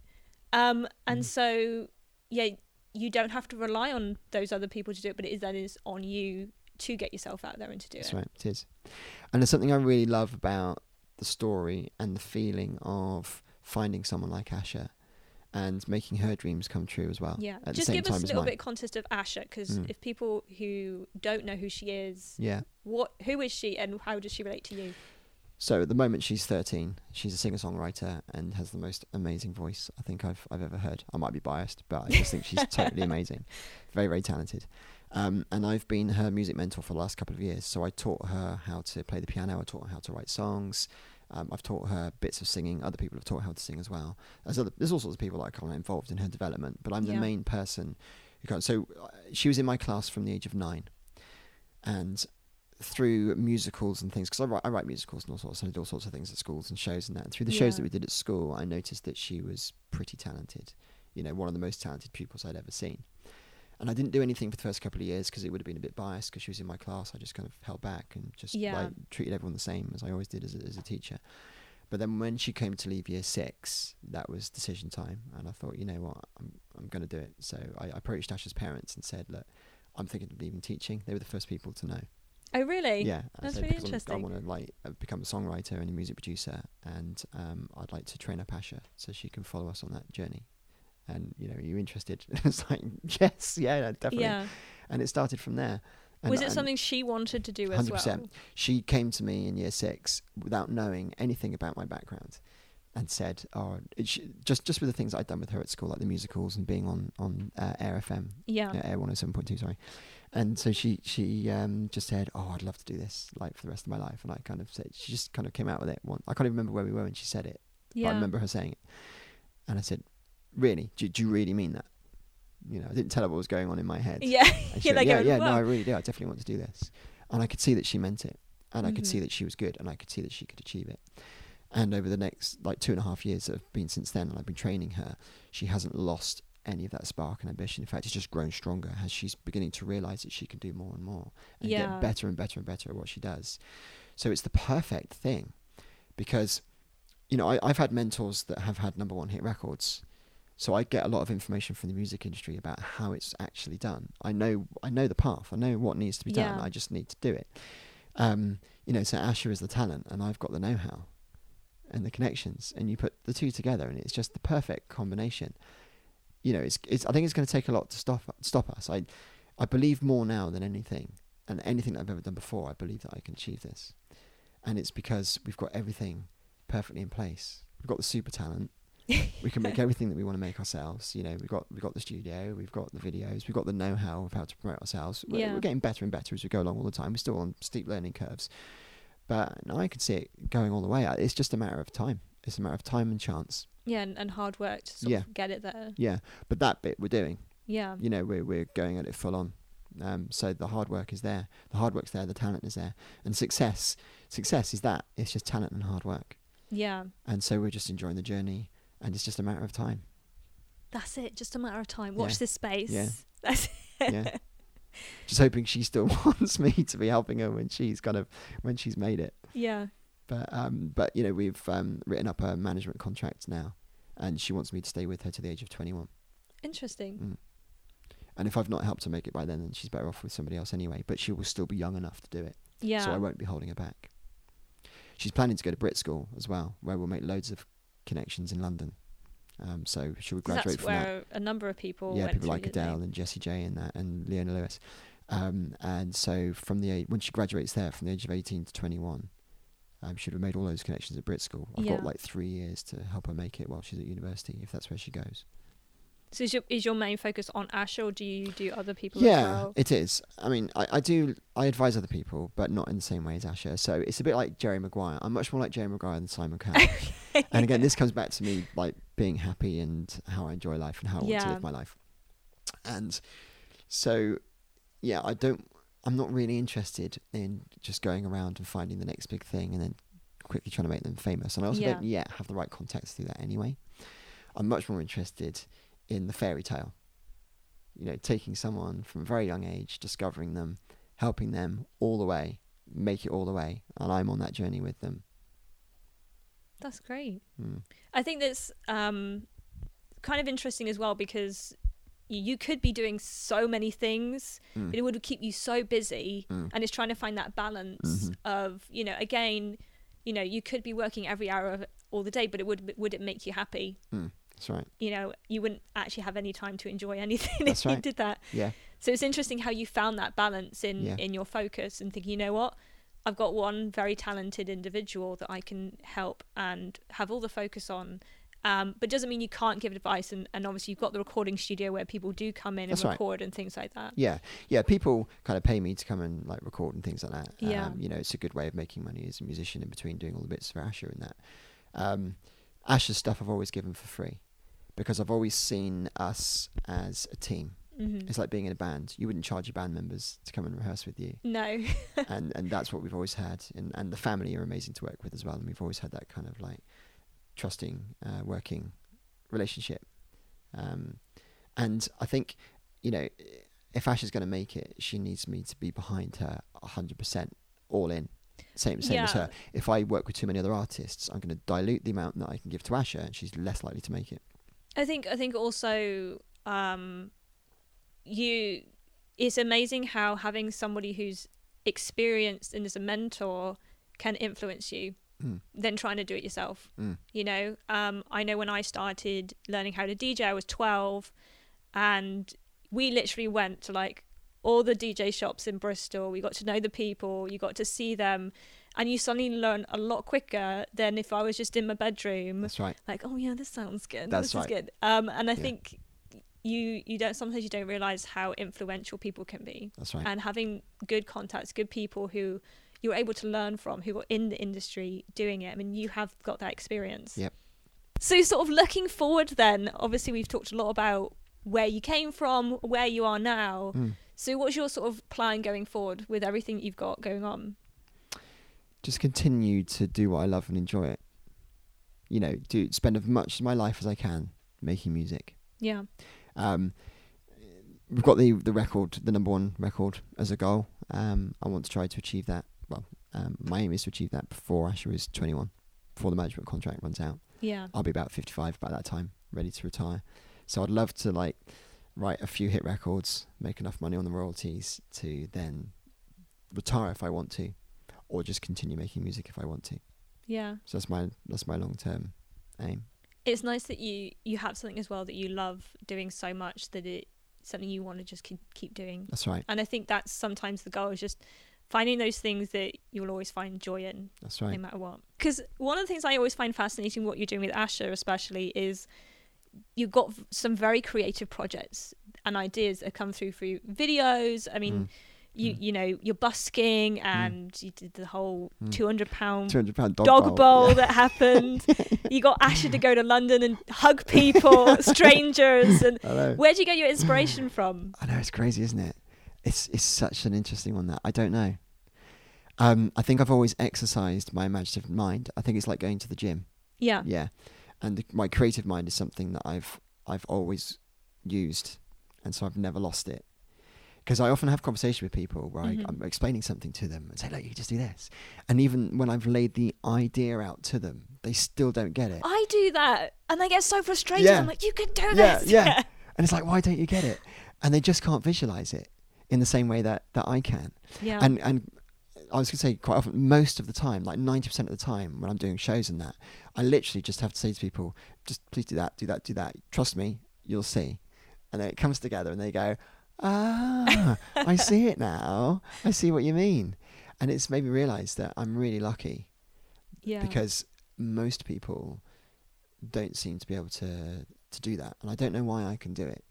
Um, and Mm. so yeah, you don't have to rely on those other people to do it, but it is that is on you to get yourself out there and to do it. That's it. right. It is. And there's something I really love about the story and the feeling of finding someone like Asha and making her dreams come true as well. Yeah, At the just same give time us a little bit of context of Asha, because Mm. if people who don't know who she is, Yeah. what who is she and how does she relate to you? So at the moment she's 13. She's a singer-songwriter and has the most amazing voice I think I've I've ever heard. I might be biased, but I just think she's [laughs] totally amazing. Very very talented. Um, and I've been her music mentor for the last couple of years. So I taught her how to play the piano. I taught her how to write songs, Um, I've taught her bits of singing. Other people have taught her how to sing as well. There's, other, there's all sorts of people that are kind of involved in her development, but I'm the Yeah. main person. Who kind of, so uh, she was in my class from the age of nine, and through musicals and things, because I write, I write musicals and all sorts, I did all sorts of things at schools and shows and that. And through the shows that we did at school, I noticed that she was pretty talented. You know, one of the most talented pupils I'd ever seen. And I didn't do anything for the first couple of years because it would have been a bit biased because she was in my class. I just kind of held back and just Yeah. like treated everyone the same as I always did as a, as a teacher. But then when she came to leave year six, that was decision time, and I thought, you know what, I'm I'm going to do it. So I, I approached Ash's parents and said, look, I'm thinking of leaving teaching. They were the first people to know. Oh, really? Yeah, That's really interesting. I want to like uh, become a songwriter and a music producer, and um, I'd like to train up Asha so she can follow us on that journey. And you know, are you interested? [laughs] it's like yes, yeah, no, definitely. Yeah. And it started from there. And, Was it something she wanted to do as 100%. well? She came to me in year six without knowing anything about my background, and said, "Oh, it sh- just just with the things I'd done with her at school, like the musicals and being on on uh, Air FM, Yeah. yeah, Air 107.2, sorry. And so she she um, just said, "Oh, I'd love to do this like for the rest of my life." And I kind of said, she just kind of came out with it. One, I can't even remember where we were when she said it, Yeah. but I remember her saying it. And I said, "Really? Do, do you really mean that?" You know, I didn't tell her what was going on in my head. Yeah. [laughs] She yeah, yeah, no, I really do. I definitely want to do this. And I could see that she meant it. And I could see Mhm. that she was good. And I could see that she could achieve it. And over the next, like, two and a half years that have been since then, and I've been training her, she hasn't lost any of that spark and ambition. In fact, it's just grown stronger as she's beginning to realize that she can do more and more and Yeah. get better and better and better at what she does. So it's the perfect thing because, you know, I, I've had mentors that have had number one hit records. So I get a lot of information from the music industry about how it's actually done. I know I know the path. I know what needs to be done. Yeah. I just need to do it. Um, you know, so Asha is the talent, and I've got the know-how and the connections, and you put the two together, and it's just the perfect combination. You know, it's it's. I think it's going to take a lot to stop stop us. I I believe more now than anything, and anything that I've ever done before. I believe that I can achieve this, and it's because we've got everything perfectly in place. We've got the super talent. We can make [laughs] everything that we want to make ourselves. You know, we've got we've got the studio, we've got the videos, we've got the know-how of how to promote ourselves. We're, Yeah. we're getting better and better as we go along all the time. We're still on steep learning curves, but I can see it going all the way. It's just a matter of time. It's a matter of time and chance. Yeah, and, and hard work to sort Yeah. of get it there. Yeah, but that bit we're doing. Yeah. You know, we're we're going at it full on. Um, so the hard work is there. The hard work's there. The talent is there. And success, success is that. It's just talent and hard work. Yeah. And so we're just enjoying the journey, and it's just a matter of time. That's it. Just a matter of time. Watch Yeah. this space. Yeah. [laughs] That's yeah. Just hoping she still [laughs] wants me to be helping her when she's kind of when she's made it. yeah. But um, but you know we've um, written up a management contract now, and she wants me to stay with her to the age of twenty one. Interesting. Mm. And if I've not helped her make it by then, then she's better off with somebody else anyway. But she will still be young enough to do it, Yeah. so I won't be holding her back. She's planning to go to Brit School as well, where we'll make loads of connections in London. Um, so she'll 'Cause graduate from that. where a number of people yeah, went people like? Adele and Jessie J and that, and Leona Lewis. Um, and so from the age, when she graduates there, from the age of eighteen to twenty one, um, she'd have made all those connections at Brit School. I've Yeah. got like three years to help her make it while she's at university, if that's where she goes. So is your, is your main focus on Ash, or do you do other people yeah, as well? Yeah, it is. I mean, I, I do. I advise other people, but not in the same way as Asha. So it's a bit like Jerry Maguire. I'm much more like Jerry Maguire than Simon Cowell. [laughs] and again, this comes back to me like being happy and how I enjoy life and how I want to live my life. And so, yeah, I don't. I'm not really interested in just going around and finding the next big thing and then quickly trying to make them famous. And I also Yeah. don't yet have the right contacts to do that anyway. I'm much more interested in the fairy tale. You know, taking someone from a very young age, discovering them, helping them all the way, make it all the way, and I'm on that journey with them. That's great. Mm. I think that's um, kind of interesting as well because you, you could be doing so many things, Mm. but it would keep you so busy, Mm. and it's trying to find that balance Mhm. of you know again, you know you could be working every hour of all the day, but it would would it make you happy? That's right. You know, you wouldn't actually have any time to enjoy anything [laughs] That's if you did that. Yeah. So it's interesting how you found that balance in Yeah. in your focus and thinking, you know what, I've got one very talented individual that I can help and have all the focus on, Um, but doesn't mean you can't give advice. And, and obviously, you've got the recording studio where people do come in and That's right. record and things like that. Yeah, yeah. People kind of pay me to come and like record and things like that. Yeah. Um, you know, it's a good way of making money as a musician in between doing all the bits for Asha and that. Um, Asha's stuff I've always given for free because I've always seen us as a team. hmm It's like being in a band. You wouldn't charge your band members to come and rehearse with you, No. [laughs] and and that's what we've always had. And and the family are amazing to work with as well. And we've always had that kind of like trusting, uh, working relationship. Um, and I think, you know, if Ash is going to make it, she needs me to be behind her hundred percent, all in. Same same as her. If I work with too many other artists, I'm going to dilute the amount that I can give to Asha, and she's less likely to make it. I think I think also um, you it's amazing how having somebody who's experienced and is a mentor can influence you Mm. than trying to do it yourself. Mm. You know, um, I know when I started learning how to DJ, I was 12, and we literally went to like all the DJ shops in Bristol. We got to know the people, you got to see them, and you suddenly learn a lot quicker than if I was just in my bedroom That's right. like oh yeah this sounds good That's this right. is good um and i Yeah. think you you don't sometimes you don't realize how influential people can be That's right. and having good contacts good people who you're able to learn from who are in the industry doing it i mean you have got that experience Yep. so sort of looking forward then obviously we've talked a lot about where you came from where you are now Mm. so what's your sort of plan going forward with everything you've got going on just continue to do what I love and enjoy it. You know, do spend as much of my life as I can making music. yeah Um, we've got the the record, the number one record, as a goal. Um, I want to try to achieve that. Well, um, my aim is to achieve that before Asha is 21, before the management contract runs out. yeah I'll be about 55 by that time, ready to retire. So I'd love to like write a few hit records, make enough money on the royalties to then retire if I want to, or just continue making music if I want to. yeah So that's my that's my long term aim. it's nice that you you have something as well that you love doing so much that it something you want to just keep, keep doing That's right. and i think that's sometimes the goal is just finding those things that you'll always find joy in That's right. no matter what because one of the things i always find fascinating what you're doing with asha especially is you've got some very creative projects and ideas that come through through videos i mean Mm. You Mm. you know you're busking and you did the whole Mm. 200 pound Two hundred pound dog, dog, bowl. bowl Yeah. that happened. [laughs] you got Asha to go to London and hug people, [laughs] strangers, and where do you get your inspiration [sighs] from? I know it's crazy, isn't it? It's it's such an interesting one that I don't know. Um, I think I've always exercised my imaginative mind. I think it's like going to the gym. Yeah, Yeah, and the, my creative mind is something that I've I've always used, and so I've never lost it. Because I often have conversations with people where Mhm. I, I'm explaining something to them and say, "Look, you can just do this," and even when I've laid the idea out to them, they still don't get it. I do that, and they get so frustrated. Yeah. I'm like, you can do Yeah, this. yeah. [laughs] And it's like, why don't you get it? And they just can't visualize it in the same way that, that I can. yeah. And and I was going to say quite often, most of the time, like 90% of the time when I'm doing shows and that, I literally just have to say to people, just please do that, do that, do that. Trust me, you'll see. And then it comes together and they go, ah, I see it now. I see what you mean. And it's made me realize that I'm really lucky yeah. because most people don't seem to be able to to do that, and I don't know why I can do it,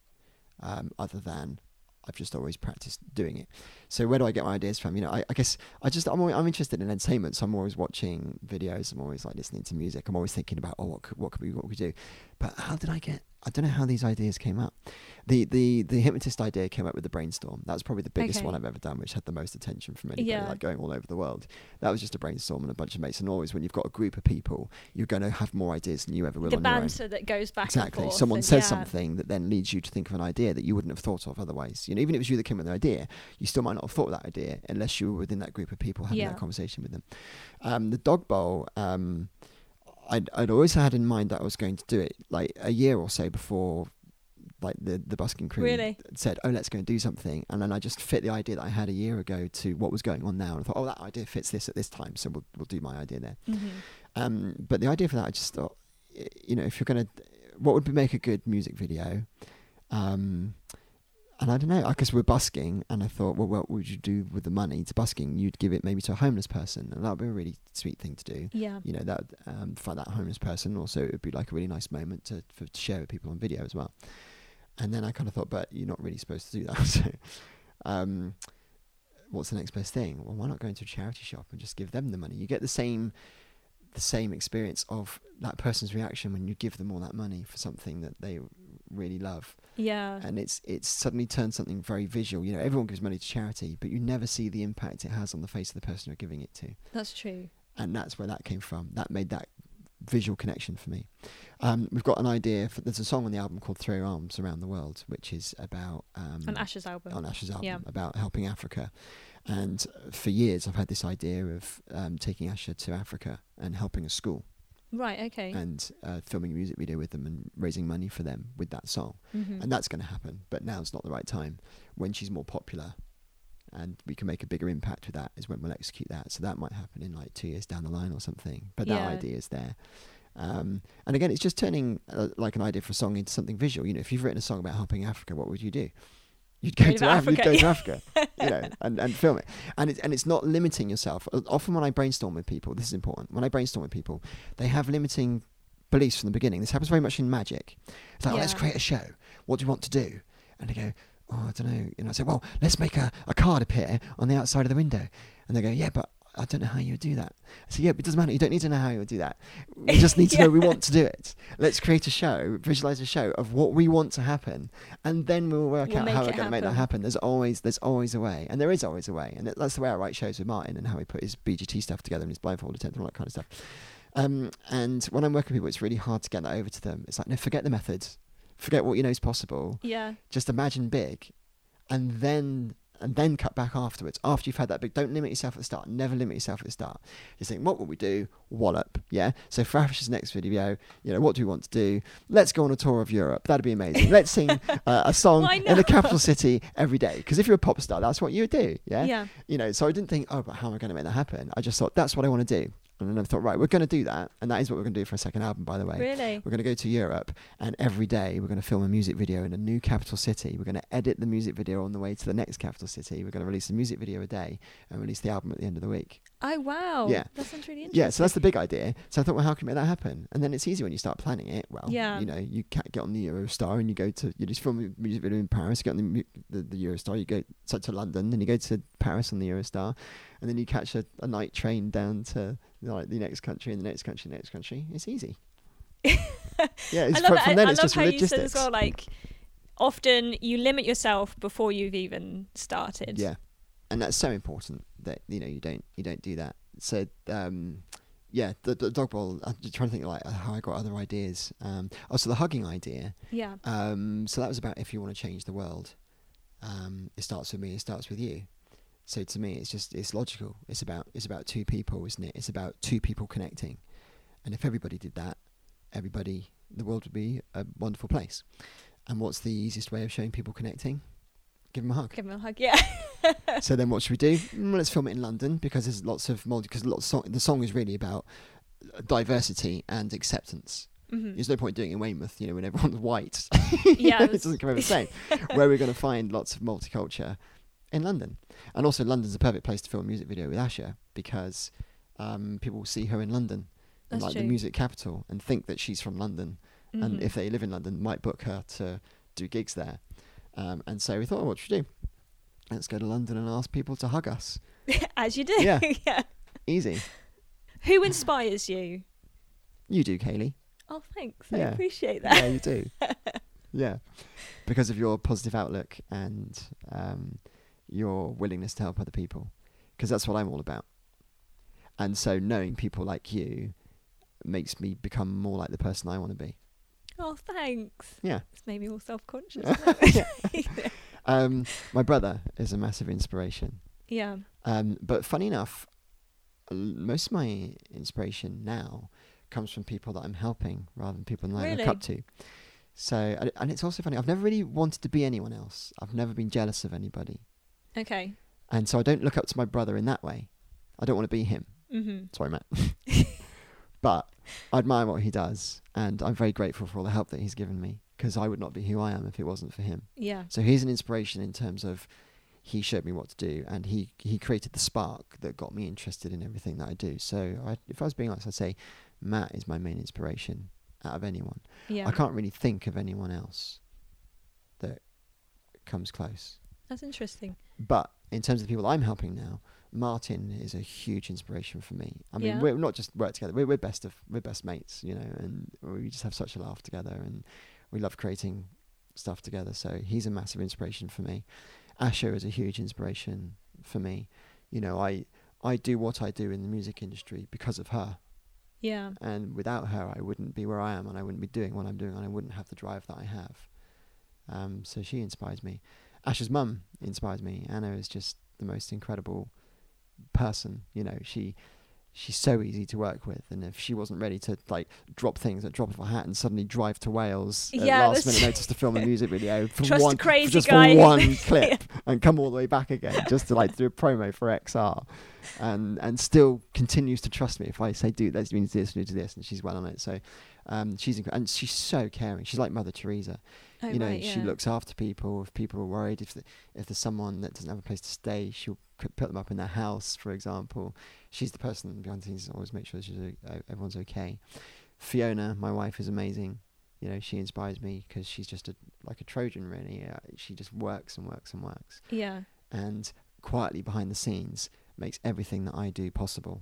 um, other than I've just always practiced doing it. So where do I get my ideas from? You know, I, I guess I just I'm always, I'm interested in entertainment, so I'm always watching videos. I'm always like listening to music. I'm always thinking about oh what could, what could we what could we do, but how did I get? I don't know how these ideas came up. The the the hypnotist idea came up with the brainstorm. That was probably the biggest Okay. one I've ever done, which had the most attention from anybody, Yeah. like going all over the world. That was just a brainstorm and a bunch of mates. And always, when you've got a group of people, you're going to have more ideas than you ever will the on your own. banter that goes back Exactly. and forth. Someone and says yeah. something that then leads you to think of an idea that you wouldn't have thought of otherwise. You know, even if it was you that came up with the idea, you still might not have thought of that idea unless you were within that group of people having Yeah. that conversation with them. Um, the dog bowl, um, I'd, I'd always had in mind that I was going to do it like a year or so before like the the busking crew Really? said, "Oh, let's go and do something," and then I just fit the idea that I had a year ago to what was going on now, and I thought, "Oh, that idea fits this at this time, so we'll we'll do my idea there." Mhm. Um, but the idea for that, I just thought, you know, if you're gonna, what would make a good music video? Um, and I don't know, because we're busking, and I thought, well, what would you do with the money to busking? You'd give it maybe to a homeless person, and that would be a really sweet thing to do. Yeah. You know, that um, for that homeless person, also it would be like a really nice moment to, for, to share with people on video as well. And then I kind of thought, but you're not really supposed to do that. [laughs] so, um, what's the next best thing? Well, why not go into a charity shop and just give them the money? You get the same the same experience of that person's reaction when you give them all that money for something that they really love Yeah. and it's it's suddenly turned something very visual you know everyone gives money to charity but you never see the impact it has on the face of the person you're giving it to That's true. and that's where that came from that made that visual connection for me um, we've got an idea for, there's a song on the album called throw arms around the world which is about um, On Ash's album. on Ash's album Yeah. about helping Africa. And for years, I've had this idea of um, taking Asha to Africa and helping a school Right. Okay. and uh, filming a music video with them and raising money for them with that song. Mhm. And that's going to happen, but now's not the right time. When she's more popular and we can make a bigger impact with that is when we'll execute that. So that might happen in like two years down the line or something. But that idea is there. Um, and again, it's just turning uh, like an idea for a song into something visual. You know, if you've written a song about helping Africa, what would you do? You'd go to to Africa, you'd go to Africa, [laughs] you know, and, and film it. And it's and it's not limiting yourself. Often when I brainstorm with people, this is important. When I brainstorm with people, they have limiting beliefs from the beginning. This happens very much in magic. It's like, oh, let's create a show. What do you want to do? And they go, oh, I don't know. You know, I say, well, let's make a, a card appear on the outside of the window. And they go, yeah, but I don't know how you would do that. I say, yeah, but it doesn't matter. You don't need to know how you would do that. We [laughs] just need to know we want to do it. Let's create a show, visualize a show of what we want to happen, and then we'll work We'll out how we're going to make that happen. happen. There's always there's always a way, and there is always a way, and that's the way I write shows with Martin and how he put his BGT stuff together and his blindfold attempt and all that kind of stuff. Um, and when I'm working with people, it's really hard to get that over to them. It's like, no, forget the methods, forget what you know is possible. yeah. Just imagine big, and then and then cut back afterwards. After you've had that big, don't limit yourself at the start. Never limit yourself at the start. Just think, what will we do? Wallop, yeah. So for Ash's next video, you know, what do we want to do? Let's go on a tour of Europe. That'd be amazing. Let's sing [laughs] uh, a song in the capital city every day. Because if you're a pop star, that's what you would do, yeah. Yeah. You know, so I didn't think, oh, but how am I going to make that happen? I just thought that's what I want to do. And I thought, right, we're going to do that, and that is what we're going to do for a second album, by the way. Really. We're going to go to Europe, and every day we're going to film a music video in a new capital city. We're going to edit the music video on the way to the next capital city. We're going to release a music video a day and release the album at the end of the week. Oh wow. Yeah. That sounds really interesting. Yeah, so that's the big idea. So I thought, well, how can we make that happen? And then it's easy when you start planning it. Well, Yeah. you know, you ca- get on the Eurostar and you go to you just film a music video in Paris. You get on the the, the Eurostar. You go so to London, then you go to Paris on the Eurostar, and then you catch a, a night train down to like the next country and the next country, and the next country. It's easy. [laughs] yeah, it's I love from, it. I- then I it's love just how you said logistics. as well. Like, often you limit yourself before you've even started. Yeah, and that's so important that you know you don't you don't do that. So um, yeah, the, the dog bowl. I'm just trying to think like how I got other ideas. Um, oh, so the hugging idea. Yeah. Um, so that was about if you want to change the world. Um, it starts with me. It starts with you. So to me, it's just it's logical. It's about it's about two people, isn't it? It's about two people connecting. And if everybody did that, everybody, the world would be a wonderful place. And what's the easiest way of showing people connecting? Give them a hug. Give them a hug. Yeah. [laughs] so then, what should we do? Mm, let's film it in London because there's lots of multi. Because lots of song, the song is really about uh, diversity and acceptance. Mhm. There's no point doing it in Weymouth, you know, when everyone's [laughs] white. Yeah, it doesn't come over the [laughs] same. Where we're going to find lots of multiculture in London, and also London's a perfect place to film a music video with Asha because um, people will see her in London, and like the music capital, and think that she's from London, and Mhm. if they live in London, might book her to do gigs there. Um, and so we thought, oh, what should we do? Let's go to London and ask people to hug us. [laughs] As you do. Yeah. [laughs] yeah. Easy. Who inspires you? You do, Kaylee. Oh, thanks. I appreciate that. Yeah, you do. [laughs] yeah, because of your positive outlook and um, your willingness to help other people, because that's what I'm all about. And so knowing people like you makes me become more like the person I want to be. Oh, thanks. Yeah. It's made me all self-conscious. [laughs] [laughs] Um, my brother is a massive inspiration. yeah. Um, but funny enough, most of my inspiration now comes from people that I'm helping rather than people that I look Really? up to. So, and- and it's also funny. I've never really wanted to be anyone else. I've never been jealous of anybody, Okay. and so I don't look up to my brother in that way. I don't want to be him. Mm-hmm. Sorry, Matt. [laughs] [laughs] but I admire what he does, and I'm very grateful for all the help that he's given me because I would not be who I am if it wasn't for him. Yeah. So he's an inspiration in terms of he showed me what to do and he he created the spark that got me interested in everything that I do. So I, if I was being honest, I'd say Matt is my main inspiration out of anyone. Yeah. I can't really think of anyone else that comes close. That's interesting. But in terms of the people I'm helping now, Martin is a huge inspiration for me. I mean, Yeah. we're not just work together; we're, we're best of we're best mates, you know, and we just have such a laugh together, and we love creating stuff together. So he's a massive inspiration for me. Asha is a huge inspiration for me. You know, I I do what I do in the music industry because of her, Yeah. and without her, I wouldn't be where I am, and I wouldn't be doing what I'm doing, and I wouldn't have the drive that I have. Um, so she inspires me. Asha's mum inspires me. Anna is just the most incredible person. You know, she she's so easy to work with, and if she wasn't ready to like drop things at drop of a hat and suddenly drive to Wales at Yeah, last minute [laughs] notice to film a music video for Trust one crazy just guy. for one [laughs] clip and come all the way back again just to like do a promo for XR, and and still continues to trust me if I say, "Dude, let's do this, do this," and she's well on it. So. Um, she's inc- and she's so caring. She's like Mother Teresa Oh, you know, right, she yeah. looks after people. If people are worried, if the, if there's someone that doesn't have a place to stay, she'll put them up in their house, for example. She's the person behind the scenes that always make sure o- everyone's okay. Fiona, my wife, is amazing. You know, she inspires me because she's just a like a Trojan, really. Uh, she just works and works and works, Yeah. and quietly behind the scenes makes everything that I do possible.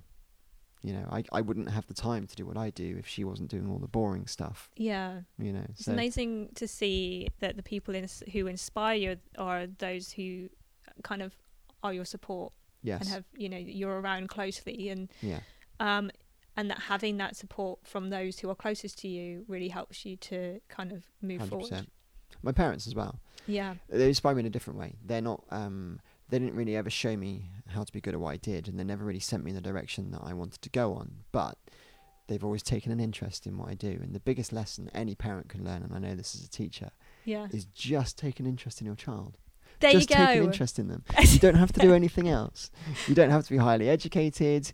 You know, I I wouldn't have the time to do what I do if she wasn't doing all the boring stuff. Yeah. You know, It's so amazing to see that the people who inspire you are those who kind of are your support yes, and have you know you're around closely and yeah. um and that having that support from those who are closest to you really helps you to kind of move Hundred forward. My parents as well. Yeah. They inspire me in a different way. They're not. Um, they didn't really ever show me how to be good at what I did, and they never really sent me in the direction that I wanted to go on. But they've always taken an interest in what I do. And the biggest lesson any parent can learn, and I know this as a teacher, Yeah. is just take an interest in your child. There just you take an interest in them. [laughs] you don't have to do anything else. You don't have to be highly educated.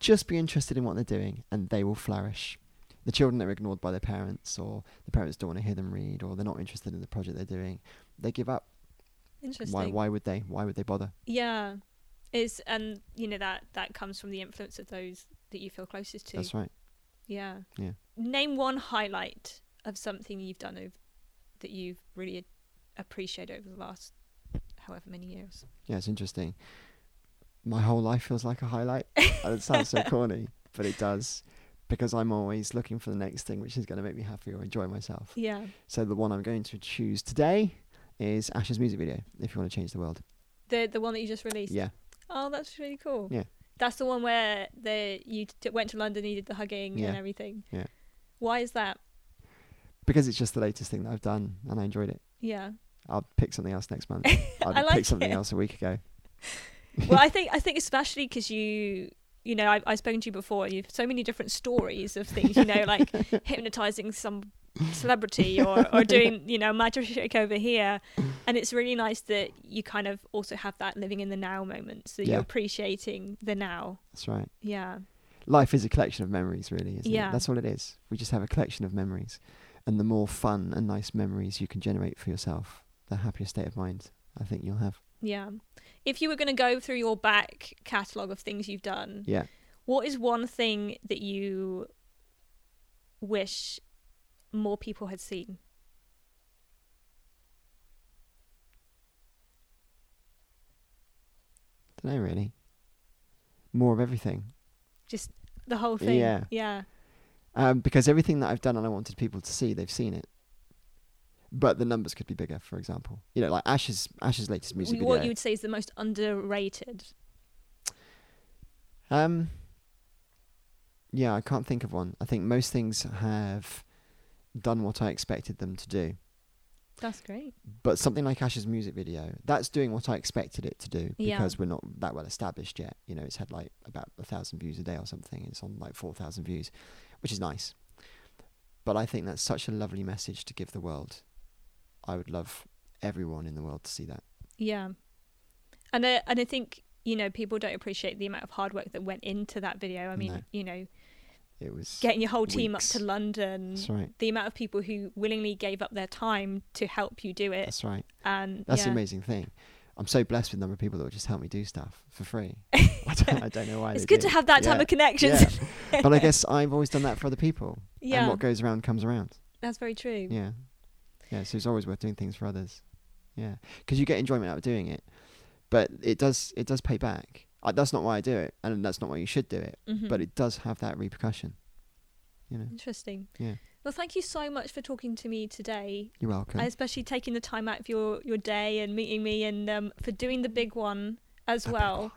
Just be interested in what they're doing, and they will flourish. The children that are ignored by their parents, or the parents don't want to hear them read, or they're not interested in the project they're doing, they give up. Interesting. Why? Why would they? Why would they bother? Yeah. Is and you know that that comes from the influence of those that you feel closest to. That's right. Yeah. Yeah. Name one highlight of something you've done over, that you've really a- appreciated over the last however many years. Yeah, it's interesting. My whole life feels like a highlight. [laughs] it sounds so corny, but it does, because I'm always looking for the next thing which is going to make me happy or enjoy myself. Yeah. So the one I'm going to choose today is Ash's music video. If you want to change the world, The the one that you just released. yeah, Oh, that's really cool. Yeah. That's the one where the you t- went to London, you did the hugging Yeah. and everything. Yeah. Why is that? because it's just the latest thing that I've done and I enjoyed it. Yeah. I'll pick something else next month. [laughs] I'll I like pick something it. else a week ago. [laughs] well, I [laughs] think I think especially because you you know I, I've spoken to you before. You've so many different stories of things. You know, like hypnotizing some celebrity or or doing you know magic trick over here, and it's really nice that you kind of also have that living in the now moment. So Yeah. you're appreciating the now. That's right. Yeah. Life is a collection of memories, really, isn't Yeah. it? That's all it is. We just have a collection of memories. And the more fun and nice memories you can generate for yourself, the happier state of mind I think you'll have. Yeah. If you were going to go through your back catalogue of things you've done, Yeah. what is one thing that you wish more people had seen? Don't know, really. More of everything. Just the whole thing. Yeah. Yeah. Um, because everything that I've done and I wanted people to see, they've seen it. But the numbers could be bigger, for example. You know, like Ash's Ash's latest music what video. you would say is the most underrated? Um, yeah, I can't think of one. I think most things have done what I expected them to do. That's great. But something like Ash's music video, that's doing what I expected it to do Yeah. because we're not that well established yet. You know, it's had like about a thousand views a day or something. It's on like four thousand views, which is nice. But I think that's such a lovely message to give the world. I would love everyone in the world to see that. Yeah. And I, and I think, you know, people don't appreciate the amount of hard work that went into that video. I mean, No. you know, it was getting your whole team weeks. up to London, That's right. the amount of people who willingly gave up their time to help you do it, That's right. and That's yeah. the amazing thing. I'm so blessed with the number of people that would just help me do stuff for free. [laughs] I don't, I don't know why. It's good do. to have that type of connections. Yeah. [laughs] but I guess I've always done that for other people. Yeah, And what goes around comes around. that's very true. Yeah. Yeah. So it's always worth doing things for others. Yeah. Because you get enjoyment out of doing it, but it does it does pay back. Uh, that's not why I do it, and that's not why you should do it. Mhm. But it does have that repercussion. You know. Interesting. Yeah. Well, thank you so much for talking to me today, You're welcome. especially taking the time out of your, your day and meeting me, and um, for doing the big one as well. one.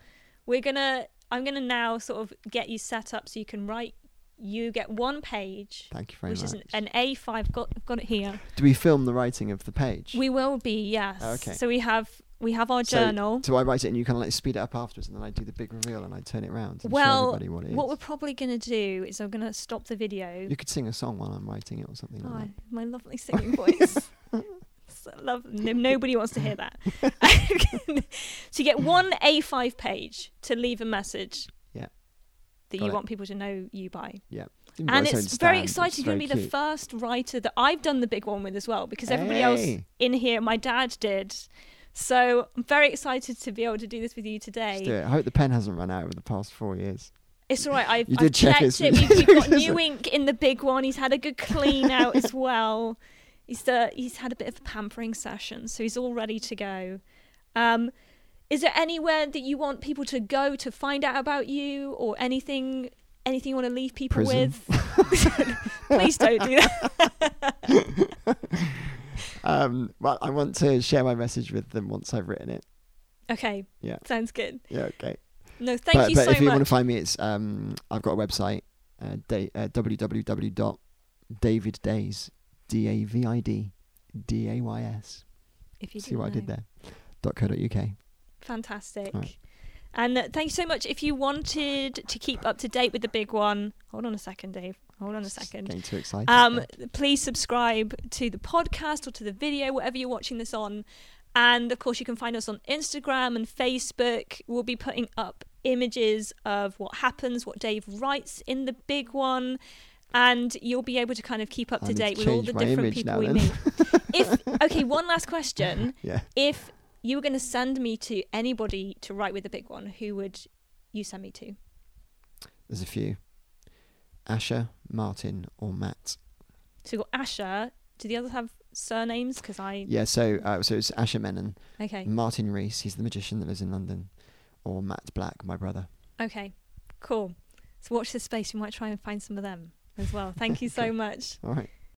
We're gonna, I'm gonna now sort of get you set up so you can write. You get one page, Thank you very which much. is an, an A5. Got got it here. do we film the writing of the page? We will be yes. Okay. So we have we have our So- journal. so I write it and you kind of like speed it up afterwards, and then I do the big reveal and I turn it round and Well, show everybody what it is. What we're probably gonna do is I'm gonna stop the video. you could sing a song while I'm writing it or something Oh, like my lovely [laughs] singing voice. So love, no, nobody wants to hear that. [laughs] so you get one A5 page to leave a message. Yeah. That Got you it. want people to know you by. got And its very exciting. You're going to be the first writer that I've done the big one with as well, because everybody else in here, my dad did. So I'm very excited to be able to do this with you Let's today. do it. I hope the pen hasn't run out over the past four years. It's all right. I've, You I've check checked it. We've, we've got [laughs] new ink in the big one. He's had a good clean out as well. He's uh, he's had a bit of a pampering session, so he's all ready to go. Um, is there anywhere that you want people to go to find out about you, or anything anything you want to leave people Prison. with? [laughs] Please don't do that. [laughs] Um, well, I want to share my message with them once I've written it. Okay. Yeah. Sounds good. Yeah, okay. No, thank but you but so much. But if you want to find me, it's um, I've got a website, uh, da- uh, www.daviddays, D A V I D D A Y S. if you See what I didn't did know. there? Dot co. Dot uk. Fantastic. Right. And uh, thank you so much. If you wanted to keep up to date with the big one, hold on a second, Dave. Hold on a second. Getting too excited. Um, please subscribe to the podcast or to the video, whatever you're watching this on. And of course, you can find us on Instagram and Facebook. We'll be putting up images of what happens, what Dave writes in the big one. And you'll be able to kind of keep up I to date with all the different people we meet. if [laughs] okay, one last question. [laughs] yeah. If you were going to send me to anybody to write with the big one, who would you send me to? There's a few. Asha, Martin, or Matt. So you've got Asha. Do the others have surnames? Because I Yeah. So uh, so it's Asha Menon, okay, Martin Rees. He's the magician that lives in London, or Matt Black, my brother. okay, cool. So watch this space. We might try and find some of them as well. Thank you [laughs] so much. All right.